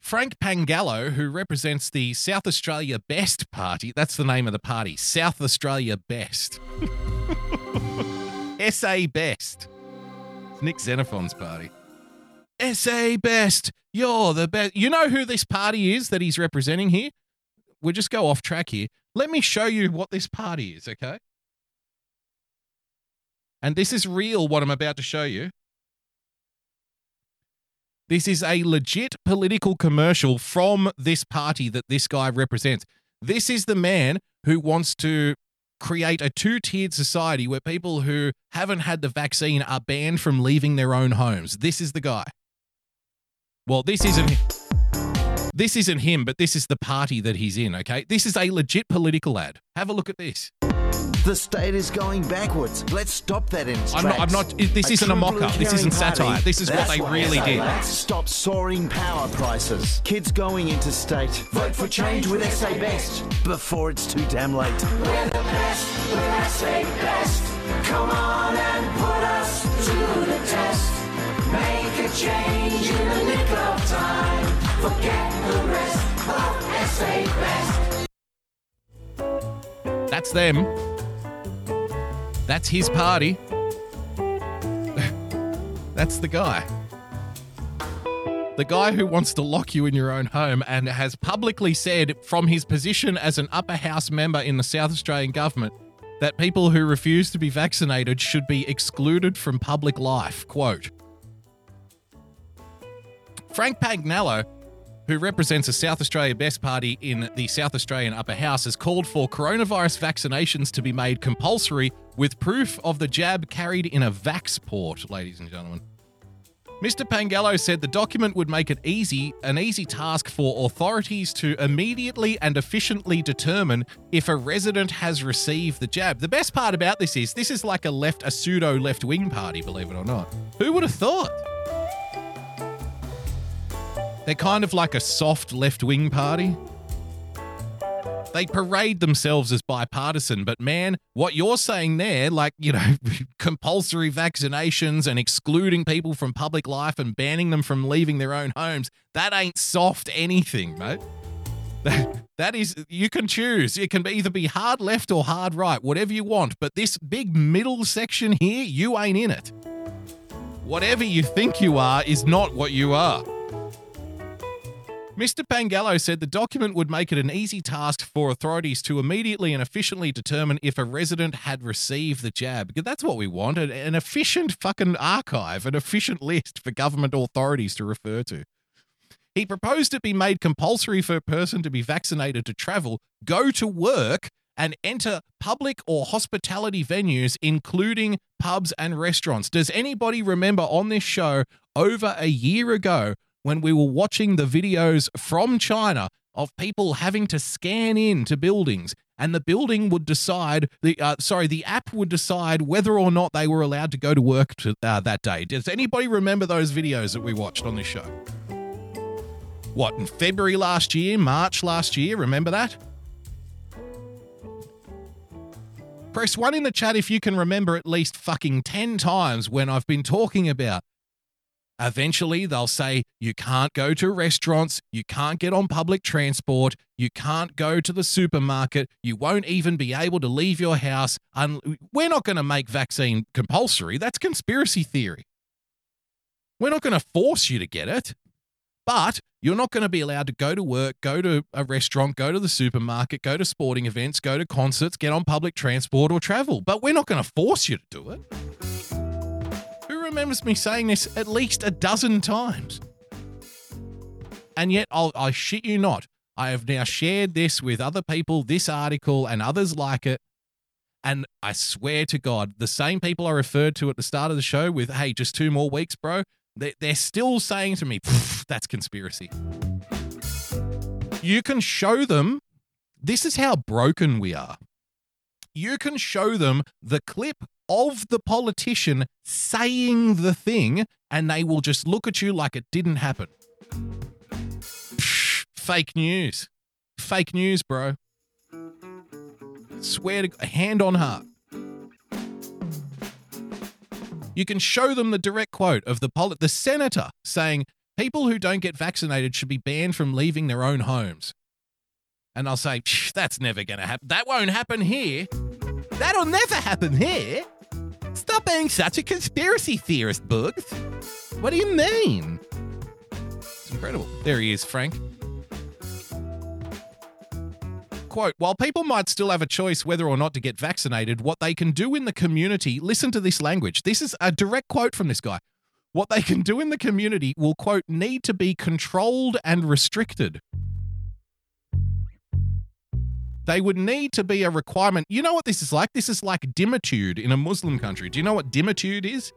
Frank Pangallo, who represents the South Australia Best Party, that's the name of the party, South Australia Best. SA Best. It's Nick Xenophon's party. SA Best, you're the best. You know who this party is that he's representing here? We'll just go off track here. Let me show you what this party is, okay? And this is real, what I'm about to show you. This is a legit political commercial from this party that this guy represents. This is the man who wants to create a two tiered society where people who haven't had the vaccine are banned from leaving their own homes. This is the guy. Well, this isn't. This isn't him, but this is the party that he's in, okay? This is a legit political ad. Have a look at this. The state is going backwards. Let's stop that in its I'm not- I'm not- this isn't a mock-up. This isn't satire. party, This is what they really did. Let's stop soaring power prices. Kids going into state. Vote for change with SA Best before it's too damn late. We're the best, we're SA best. Come on and change in the nick of time. Forget the rest of SA best. That's them. That's his party. That's the guy. The guy who wants to lock you in your own home and has publicly said from his position as an upper house member in the South Australian government that people who refuse to be vaccinated should be excluded from public life. Quote Frank Pangallo, who represents the South Australia Best Party in the South Australian Upper House, has called for coronavirus vaccinations to be made compulsory with proof of the jab carried in a vax port, ladies and gentlemen. Mr. Pangallo said the document would make it easy, an easy task for authorities to immediately and efficiently determine if a resident has received the jab. The best part about this is this is like a left, a pseudo left wing party, believe it or not. Who would have thought? They're kind of like a soft left wing party. They parade themselves as bipartisan, but man, what you're saying there, like, you know, compulsory vaccinations and excluding people from public life and banning them from leaving their own homes, that ain't soft anything, mate. That, is, you can choose. It can either be hard left or hard right, whatever you want. But this big middle section here, you ain't in it. Whatever you think you are is not what you are. Mr. Pangallo said the document would make it an easy task for authorities to immediately and efficiently determine if a resident had received the jab. That's what we want an, an efficient fucking archive, an efficient list for government authorities to refer to. He proposed it be made compulsory for a person to be vaccinated to travel, go to work, and enter public or hospitality venues, including pubs and restaurants. Does anybody remember on this show over a year ago when we were watching the videos from China of people having to scan into buildings and the building would decide the uh, sorry the app would decide whether or not they were allowed to go to work to, uh, that day. Does anybody remember those videos that we watched on this show? What in february last year march last year remember that? Press one in the chat if you can remember at least fucking 10 times when i've been talking about Eventually, they'll say you can't go to restaurants, you can't get on public transport, you can't go to the supermarket, you won't even be able to leave your house. Un- We're not going to make vaccine compulsory. That's conspiracy theory. We're not going to force you to get it, but you're not going to be allowed to go to work, go to a restaurant, go to the supermarket, go to sporting events, go to concerts, get on public transport, or travel. But we're not going to force you to do it. Remembers me saying this at least a dozen times? And yet, I'll, I shit you not, I have now shared this with other people, this article and others like it. And I swear to God, the same people I referred to at the start of the show with, hey, just two more weeks, bro, they- they're still saying to me, that's conspiracy. You can show them, this is how broken we are. You can show them the clip of the politician saying the thing, and they will just look at you like it didn't happen. Fake news. Fake news, bro. Swear to hand on heart. You can show them the direct quote of the poli- the senator saying people who don't get vaccinated should be banned from leaving their own homes. And I'll say, "Psh, that's never going to happen. That won't happen here. That'll never happen here. Stop being such a conspiracy theorist, Bugs. What do you mean? It's incredible. There he is, Frank. Quote While people might still have a choice whether or not to get vaccinated, what they can do in the community, listen to this language. This is a direct quote from this guy. What they can do in the community will, quote, need to be controlled and restricted. They would need to be a requirement. You know what this is like? This is like dhimmitude in a Muslim country. Do you know what dhimmitude is?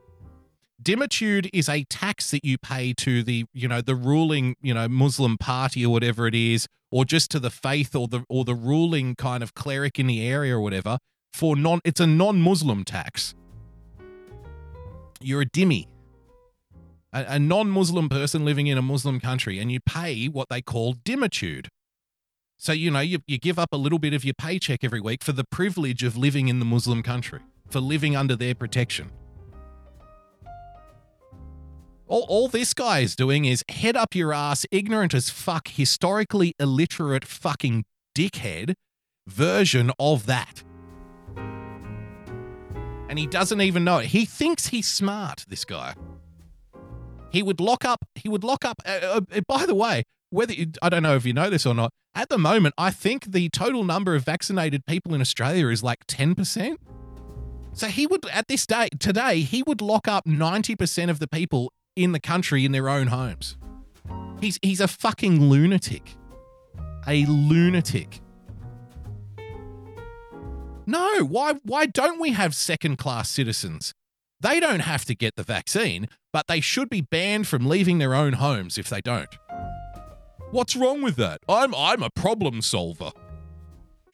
Dhimmitude is a tax that you pay to the, you know, the ruling, you know, Muslim party or whatever it is, or just to the faith or the or the ruling kind of cleric in the area or whatever. for non it's a non-Muslim tax. You're a dhimmi. A, a non-Muslim person living in a Muslim country and you pay what they call dhimmitude. So you know you, you give up a little bit of your paycheck every week for the privilege of living in the Muslim country, for living under their protection. All, all this guy is doing is head up your ass, ignorant as fuck, historically illiterate fucking dickhead version of that. And he doesn't even know it. He thinks he's smart, this guy. He would lock up, he would lock up, uh, uh, by the way, whether you, I don't know if you know this or not, at the moment, I think the total number of vaccinated people in Australia is like 10%. So he would, at this day, today, he would lock up 90% of the people in the country in their own homes. He's, he's a fucking lunatic. A lunatic. No, why, why don't we have second class citizens? They don't have to get the vaccine, but they should be banned from leaving their own homes if they don't. What's wrong with that? I'm I'm a problem solver.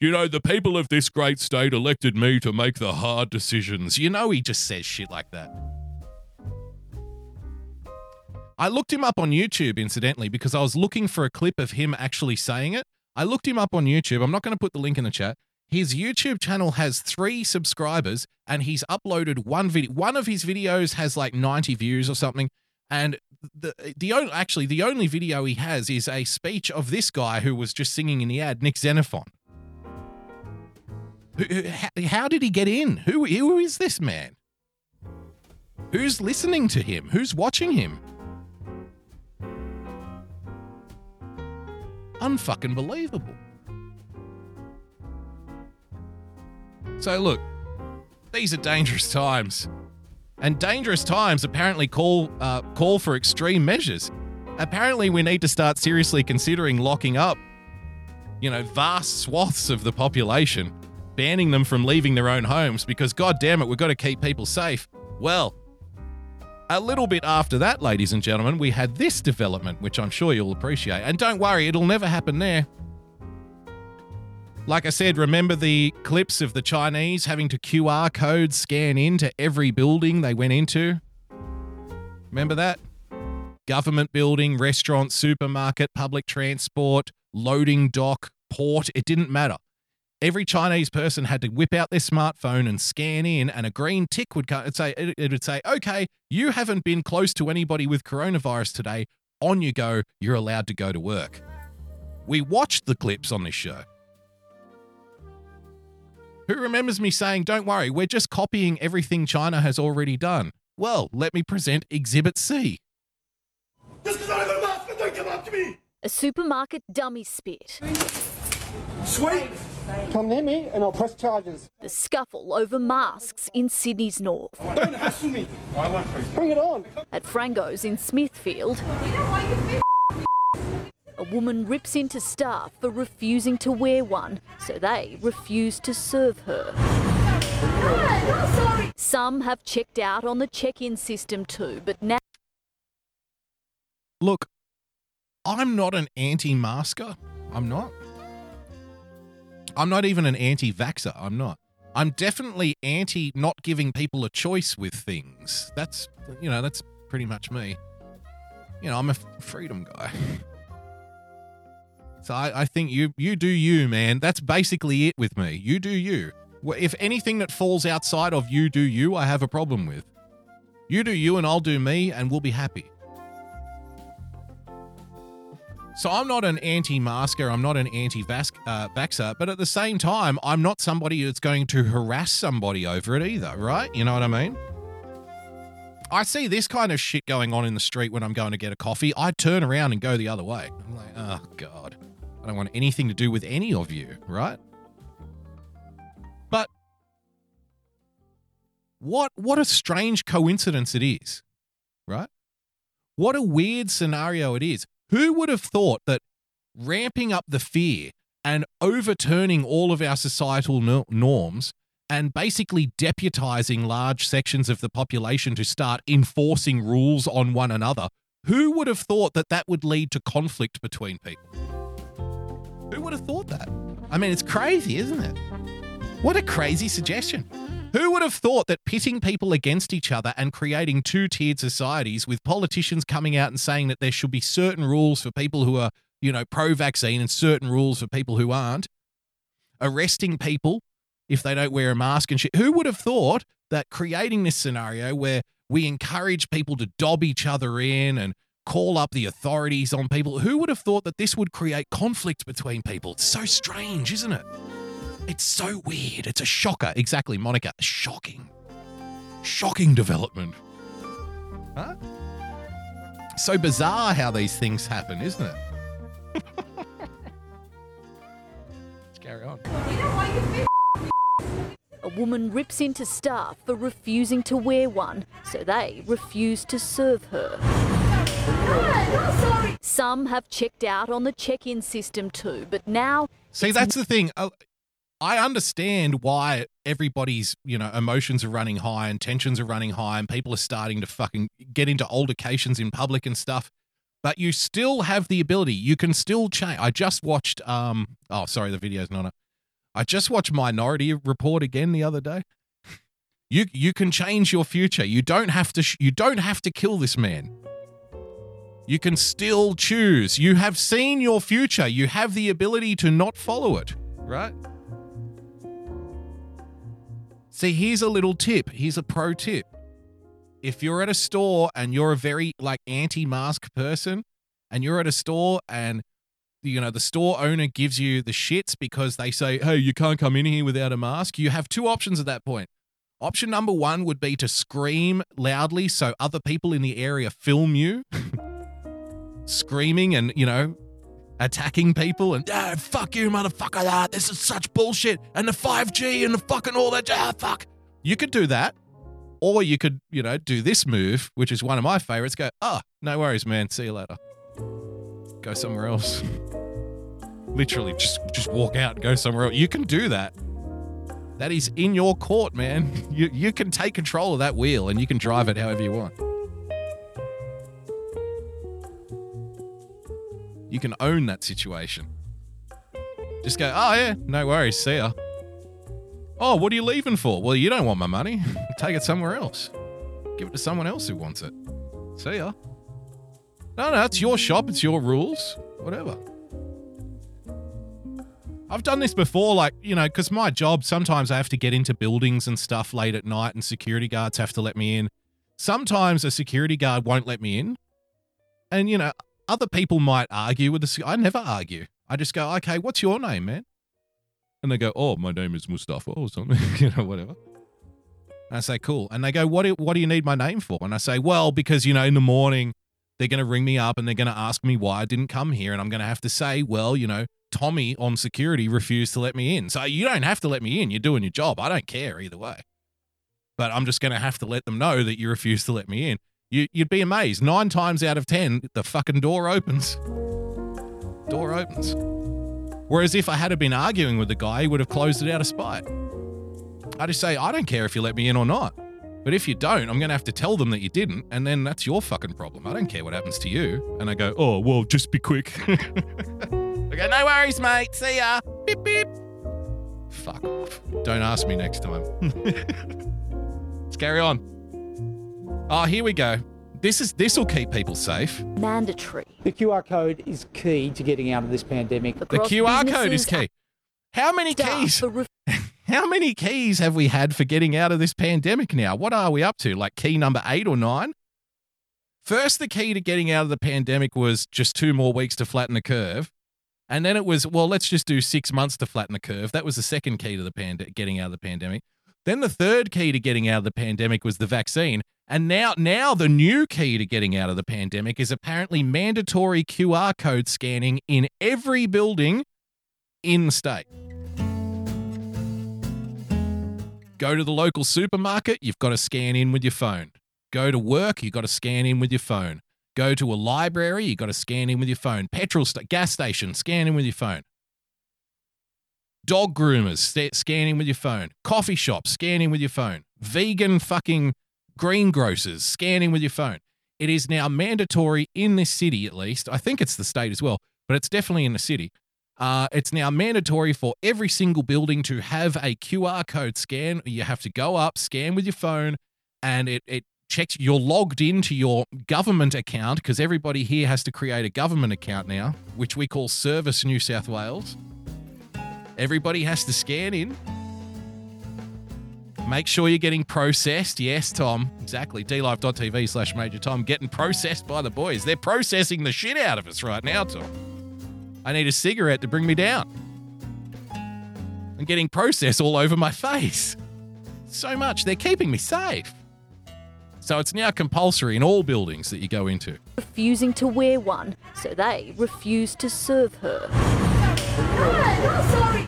You know, the people of this great state elected me to make the hard decisions. You know he just says shit like that. I looked him up on YouTube incidentally because I was looking for a clip of him actually saying it. I looked him up on YouTube. I'm not going to put the link in the chat. His YouTube channel has 3 subscribers and he's uploaded one video. One of his videos has like 90 views or something and the the only actually the only video he has is a speech of this guy who was just singing in the ad, Nick Xenophon. Who, how, how did he get in? Who who is this man? Who's listening to him? Who's watching him? Unfucking believable. So look, these are dangerous times. And dangerous times apparently call uh, call for extreme measures. Apparently, we need to start seriously considering locking up, you know, vast swaths of the population, banning them from leaving their own homes because, god damn it, we've got to keep people safe. Well, a little bit after that, ladies and gentlemen, we had this development, which I'm sure you'll appreciate. And don't worry, it'll never happen there. Like I said, remember the clips of the Chinese having to QR code scan into every building they went into? Remember that? Government building, restaurant, supermarket, public transport, loading dock, port, it didn't matter. Every Chinese person had to whip out their smartphone and scan in, and a green tick would come and say, it would say, okay, you haven't been close to anybody with coronavirus today. On you go, you're allowed to go to work. We watched the clips on this show. Who remembers me saying, don't worry, we're just copying everything China has already done? Well, let me present Exhibit C. A supermarket dummy spit. Sweet! Come near me and I'll press charges. The scuffle over masks in Sydney's north. Don't hassle me. I won't Bring it on. At Frango's in Smithfield, a woman rips into staff for refusing to wear one, so they refuse to serve her. Some have checked out on the check in system too, but now. Look, I'm not an anti masker. I'm not. I'm not even an anti vaxxer. I'm not. I'm definitely anti not giving people a choice with things. That's, you know, that's pretty much me. You know, I'm a freedom guy. So I, I think you you do you, man. That's basically it with me. You do you. If anything that falls outside of you do you, I have a problem with. You do you, and I'll do me, and we'll be happy. So I'm not an anti-masker. I'm not an anti-vaxxer, uh, but at the same time, I'm not somebody that's going to harass somebody over it either, right? You know what I mean? I see this kind of shit going on in the street when I'm going to get a coffee. I turn around and go the other way. I'm like, oh god, I don't want anything to do with any of you, right? But what what a strange coincidence it is, right? What a weird scenario it is. Who would have thought that ramping up the fear and overturning all of our societal no- norms and basically deputizing large sections of the population to start enforcing rules on one another, who would have thought that that would lead to conflict between people? Who would have thought that? I mean, it's crazy, isn't it? What a crazy suggestion. Who would have thought that pitting people against each other and creating two tiered societies with politicians coming out and saying that there should be certain rules for people who are, you know, pro vaccine and certain rules for people who aren't, arresting people if they don't wear a mask and shit? Who would have thought that creating this scenario where we encourage people to dob each other in and call up the authorities on people, who would have thought that this would create conflict between people? It's so strange, isn't it? It's so weird. It's a shocker. Exactly, Monica. Shocking. Shocking development. Huh? So bizarre how these things happen, isn't it? Let's carry on. A woman rips into staff for refusing to wear one, so they refuse to serve her. Some have checked out on the check in system too, but now See, that's the thing. Uh, I understand why everybody's, you know, emotions are running high and tensions are running high and people are starting to fucking get into altercations in public and stuff. But you still have the ability. You can still change. I just watched um oh sorry, the video's not up. I just watched Minority Report again the other day. You you can change your future. You don't have to sh- you don't have to kill this man. You can still choose. You have seen your future. You have the ability to not follow it, right? See, here's a little tip. Here's a pro tip. If you're at a store and you're a very like anti-mask person and you're at a store and you know the store owner gives you the shits because they say, "Hey, you can't come in here without a mask." You have two options at that point. Option number 1 would be to scream loudly so other people in the area film you. screaming and, you know, attacking people and ah, fuck you, motherfucker. Ah, this is such bullshit. And the 5G and the fucking all that. Ah, fuck. You could do that. Or you could, you know, do this move, which is one of my favorites. Go, oh, no worries, man. See you later. Go somewhere else. Literally, just just walk out and go somewhere else. You can do that. That is in your court, man. You you can take control of that wheel and you can drive it however you want. You can own that situation. Just go, oh yeah, no worries, see ya. Oh, what are you leaving for? Well, you don't want my money. Take it somewhere else. Give it to someone else who wants it. See ya. No, no, it's your shop, it's your rules. Whatever. I've done this before, like, you know, because my job, sometimes I have to get into buildings and stuff late at night, and security guards have to let me in. Sometimes a security guard won't let me in. And, you know, other people might argue with this. I never argue. I just go, okay, what's your name, man? And they go, oh, my name is Mustafa or something, you know, whatever. And I say, cool. And they go, what do, what do you need my name for? And I say, well, because, you know, in the morning, they're going to ring me up and they're going to ask me why I didn't come here. And I'm going to have to say, well, you know, Tommy on security refused to let me in. So you don't have to let me in. You're doing your job. I don't care either way. But I'm just going to have to let them know that you refused to let me in. You, you'd be amazed. Nine times out of 10, the fucking door opens. Door opens. Whereas if I had been arguing with the guy, he would have closed it out of spite. I just say, I don't care if you let me in or not. But if you don't, I'm going to have to tell them that you didn't, and then that's your fucking problem. I don't care what happens to you. And I go, oh, well, just be quick. I go, no worries, mate. See ya. Beep, beep. Fuck off. Don't ask me next time. Let's carry on. Oh, here we go. This is this will keep people safe. mandatory. The QR code is key to getting out of this pandemic. The QR code is key. How many keys? How many keys have we had for getting out of this pandemic now? What are we up to? Like key number eight or nine? First, the key to getting out of the pandemic was just two more weeks to flatten the curve. And then it was, well, let's just do six months to flatten the curve. That was the second key to the pand- getting out of the pandemic. Then the third key to getting out of the pandemic was the vaccine. And now, now the new key to getting out of the pandemic is apparently mandatory QR code scanning in every building in the state. Go to the local supermarket, you've got to scan in with your phone. Go to work, you've got to scan in with your phone. Go to a library, you've got to scan in with your phone. Petrol sta- gas station, scan in with your phone. Dog groomers, sta- scan in with your phone. Coffee shops, scan in with your phone. Vegan fucking greengrocers, scan in with your phone. It is now mandatory in this city, at least. I think it's the state as well, but it's definitely in the city Uh, it's now mandatory for every single building to have a QR code scan. You have to go up, scan with your phone, and it, it checks you're logged into your government account because everybody here has to create a government account now, which we call Service New South Wales. Everybody has to scan in. Make sure you're getting processed. Yes, Tom. Exactly. dlive.tv slash Major Tom. Getting processed by the boys. They're processing the shit out of us right now, Tom. I need a cigarette to bring me down. I'm getting process all over my face. So much. They're keeping me safe. So it's now compulsory in all buildings that you go into. refusing to wear one, so they refuse to serve her.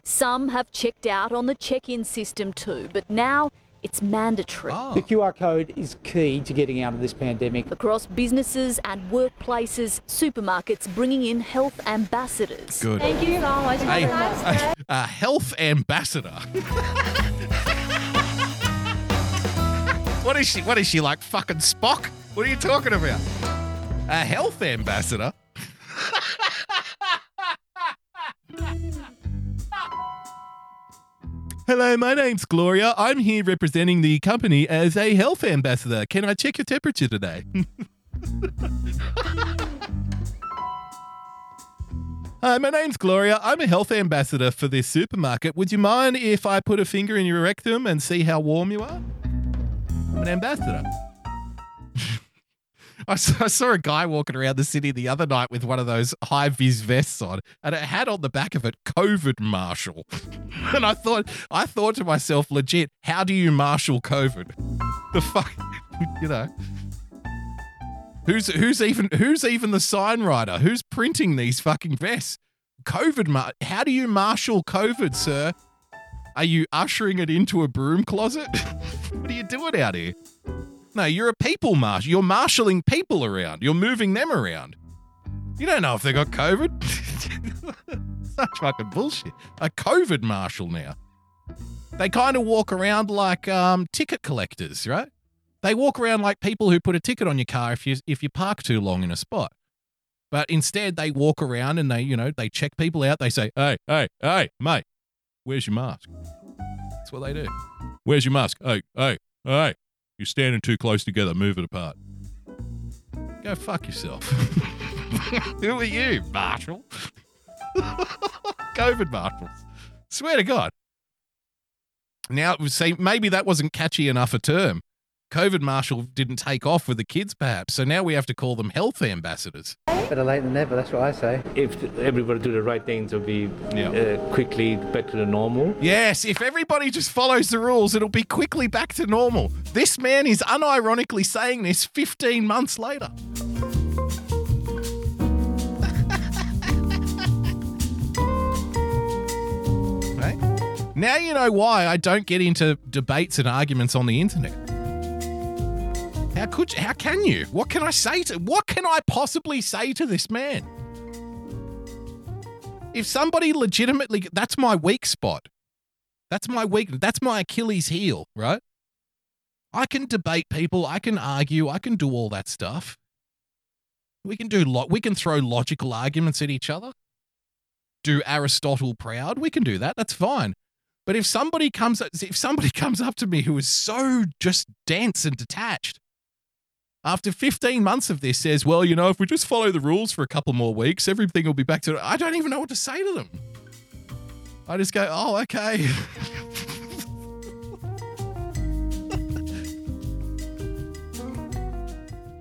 Some have checked out on the check in system too, but now it's mandatory. Ah. The QR code is key to getting out of this pandemic. Across businesses and workplaces, supermarkets bringing in health ambassadors. Good. Thank you so much. A, a, a health ambassador. what is she? What is she like? Fucking Spock? What are you talking about? A health ambassador? Hello, my name's Gloria. I'm here representing the company as a health ambassador. Can I check your temperature today? Hi, my name's Gloria. I'm a health ambassador for this supermarket. Would you mind if I put a finger in your rectum and see how warm you are? I'm an ambassador. I saw, I saw a guy walking around the city the other night with one of those high vis vests on, and it had on the back of it COVID marshal. And I thought, I thought to myself, legit, how do you marshal COVID? The fuck, you know. Who's who's even who's even the sign writer? Who's printing these fucking vests? COVID, mar- how do you marshal COVID, sir? Are you ushering it into a broom closet? what are you doing out here? No, you're a people marshal. You're marshalling people around. You're moving them around. You don't know if they got COVID. Such fucking bullshit. A COVID marshal now. They kind of walk around like um, ticket collectors, right? They walk around like people who put a ticket on your car if you if you park too long in a spot. But instead, they walk around and they, you know, they check people out. They say, "Hey, hey, hey, mate, where's your mask?" That's what they do. Where's your mask? Hey, hey, hey, you're standing too close together. Move it apart. Go fuck yourself. Who are you, Marshall? COVID marshals. Swear to God. Now, see, maybe that wasn't catchy enough a term. COVID marshal didn't take off with the kids, perhaps. So now we have to call them health ambassadors. Better late than never, that's what I say. If everybody do the right things, it'll be uh, quickly back to the normal. Yes, if everybody just follows the rules, it'll be quickly back to normal. This man is unironically saying this 15 months later. Right? Now you know why I don't get into debates and arguments on the internet. How could you, how can you? What can I say to what can I possibly say to this man? If somebody legitimately that's my weak spot. That's my weak that's my Achilles heel, right? I can debate people, I can argue, I can do all that stuff. We can do lo- we can throw logical arguments at each other. Do Aristotle proud, we can do that. That's fine. But if somebody comes if somebody comes up to me who is so just dense and detached after 15 months of this says, well, you know, if we just follow the rules for a couple more weeks, everything will be back to. I don't even know what to say to them. I just go, oh, okay.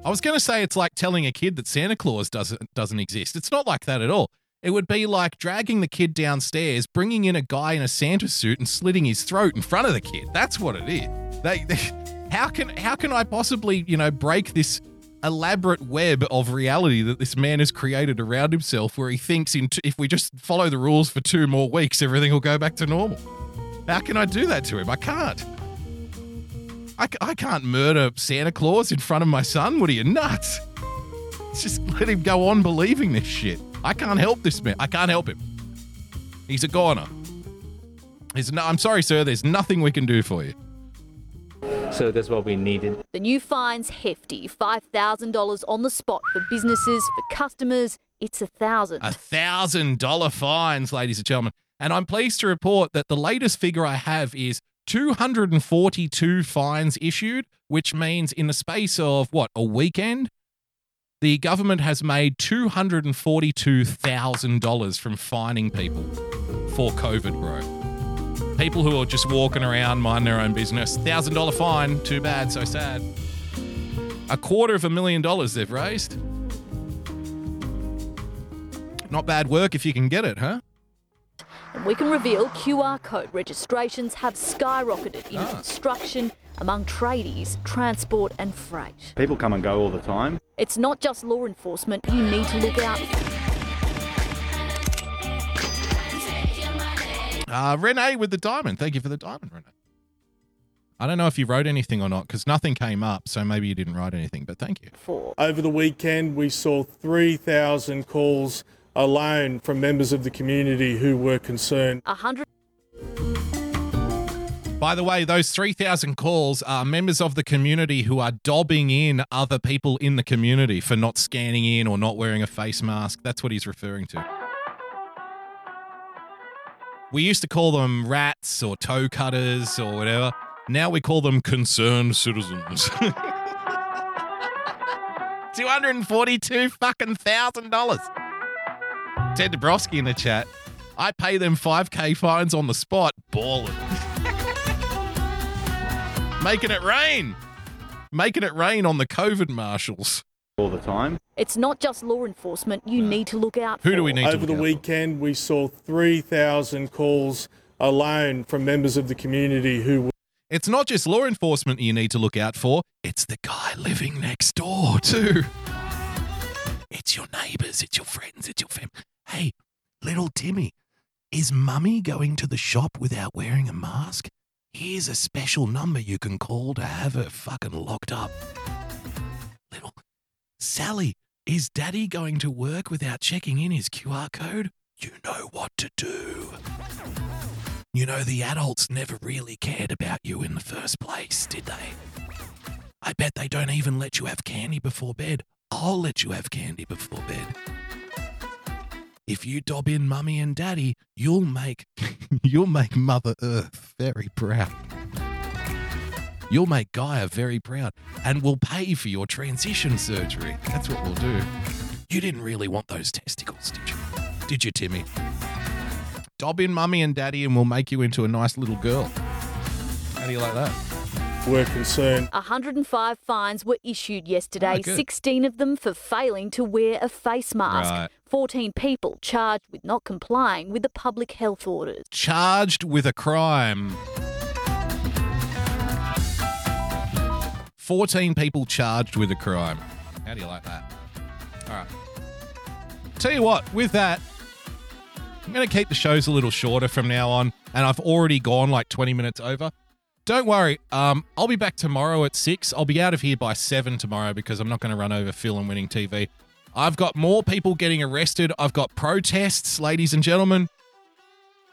I was going to say it's like telling a kid that Santa Claus doesn't doesn't exist. It's not like that at all. It would be like dragging the kid downstairs, bringing in a guy in a Santa suit and slitting his throat in front of the kid. That's what it is. They, they how can how can I possibly, you know, break this elaborate web of reality that this man has created around himself where he thinks in t- if we just follow the rules for two more weeks everything will go back to normal. How can I do that to him? I can't. I, I can't murder Santa Claus in front of my son. What are you nuts? Just let him go on believing this shit. I can't help this man. I can't help him. He's a goner. He's no, I'm sorry, sir. There's nothing we can do for you. So that's what we needed. The new fine's hefty $5,000 on the spot for businesses, for customers, it's a thousand. A thousand dollar fines, ladies and gentlemen. And I'm pleased to report that the latest figure I have is 242 fines issued, which means in the space of what, a weekend? The government has made $242,000 from fining people for COVID, bro. People who are just walking around, mind their own business. $1,000 fine, too bad, so sad. A quarter of a million dollars they've raised. Not bad work if you can get it, huh? And we can reveal QR code registrations have skyrocketed in Ah. construction, among tradies, transport, and freight. People come and go all the time. It's not just law enforcement you need to look out for. Uh, Renee with the diamond. Thank you for the diamond, Renee. I don't know if you wrote anything or not because nothing came up, so maybe you didn't write anything, but thank you. Over the weekend, we saw 3,000 calls alone from members of the community who were concerned. A hundred. By the way, those 3,000 calls are members of the community who are dobbing in other people in the community for not scanning in or not wearing a face mask. That's what he's referring to. We used to call them rats or toe cutters or whatever. Now we call them concerned citizens. 242 fucking thousand dollars. Ted Dabrowski in the chat. I pay them 5k fines on the spot. Balling. Making it rain. Making it rain on the COVID marshals. All the time. It's not just law enforcement you need to look out for. Who do we need to Over the look out weekend, we saw 3,000 calls alone from members of the community who were It's not just law enforcement you need to look out for, it's the guy living next door, too. It's your neighbors, it's your friends, it's your family. Hey, little Timmy, is mummy going to the shop without wearing a mask? Here's a special number you can call to have her fucking locked up. Sally, is daddy going to work without checking in his QR code? You know what to do. You know, the adults never really cared about you in the first place, did they? I bet they don't even let you have candy before bed. I'll let you have candy before bed. If you dob in mummy and daddy, you'll make you'll make Mother Earth very proud. You'll make Gaia very proud and we'll pay for your transition surgery. That's what we'll do. You didn't really want those testicles, did you? Did you, Timmy? Dob in mummy and daddy and we'll make you into a nice little girl. How do you like that? were concerned. 105 fines were issued yesterday, Oh, good. 16 of them for failing to wear a face mask. Right. 14 people charged with not complying with the public health orders. Charged with a crime. 14 people charged with a crime. How do you like that? All right. Tell you what, with that, I'm going to keep the shows a little shorter from now on, and I've already gone like 20 minutes over. Don't worry, um, I'll be back tomorrow at 6. I'll be out of here by 7 tomorrow because I'm not going to run over Phil and winning TV. I've got more people getting arrested. I've got protests, ladies and gentlemen.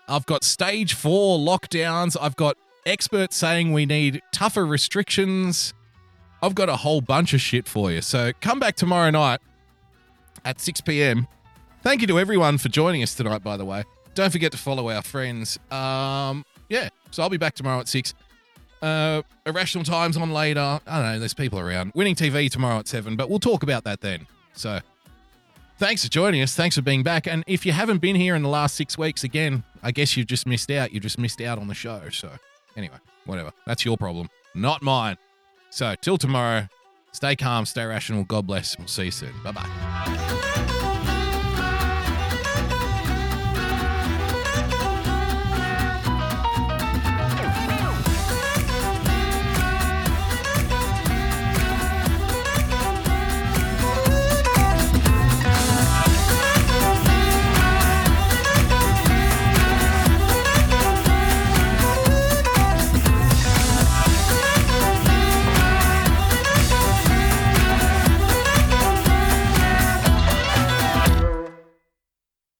I've got stage four lockdowns. I've got experts saying we need tougher restrictions. I've got a whole bunch of shit for you. So come back tomorrow night at 6 p.m. Thank you to everyone for joining us tonight, by the way. Don't forget to follow our friends. Um, yeah, so I'll be back tomorrow at 6. Uh, Irrational Times on later. I don't know, there's people around. Winning TV tomorrow at 7, but we'll talk about that then. So thanks for joining us. Thanks for being back. And if you haven't been here in the last six weeks, again, I guess you've just missed out. You just missed out on the show. So anyway, whatever. That's your problem, not mine. So till tomorrow, stay calm, stay rational. God bless. We'll see you soon. Bye bye.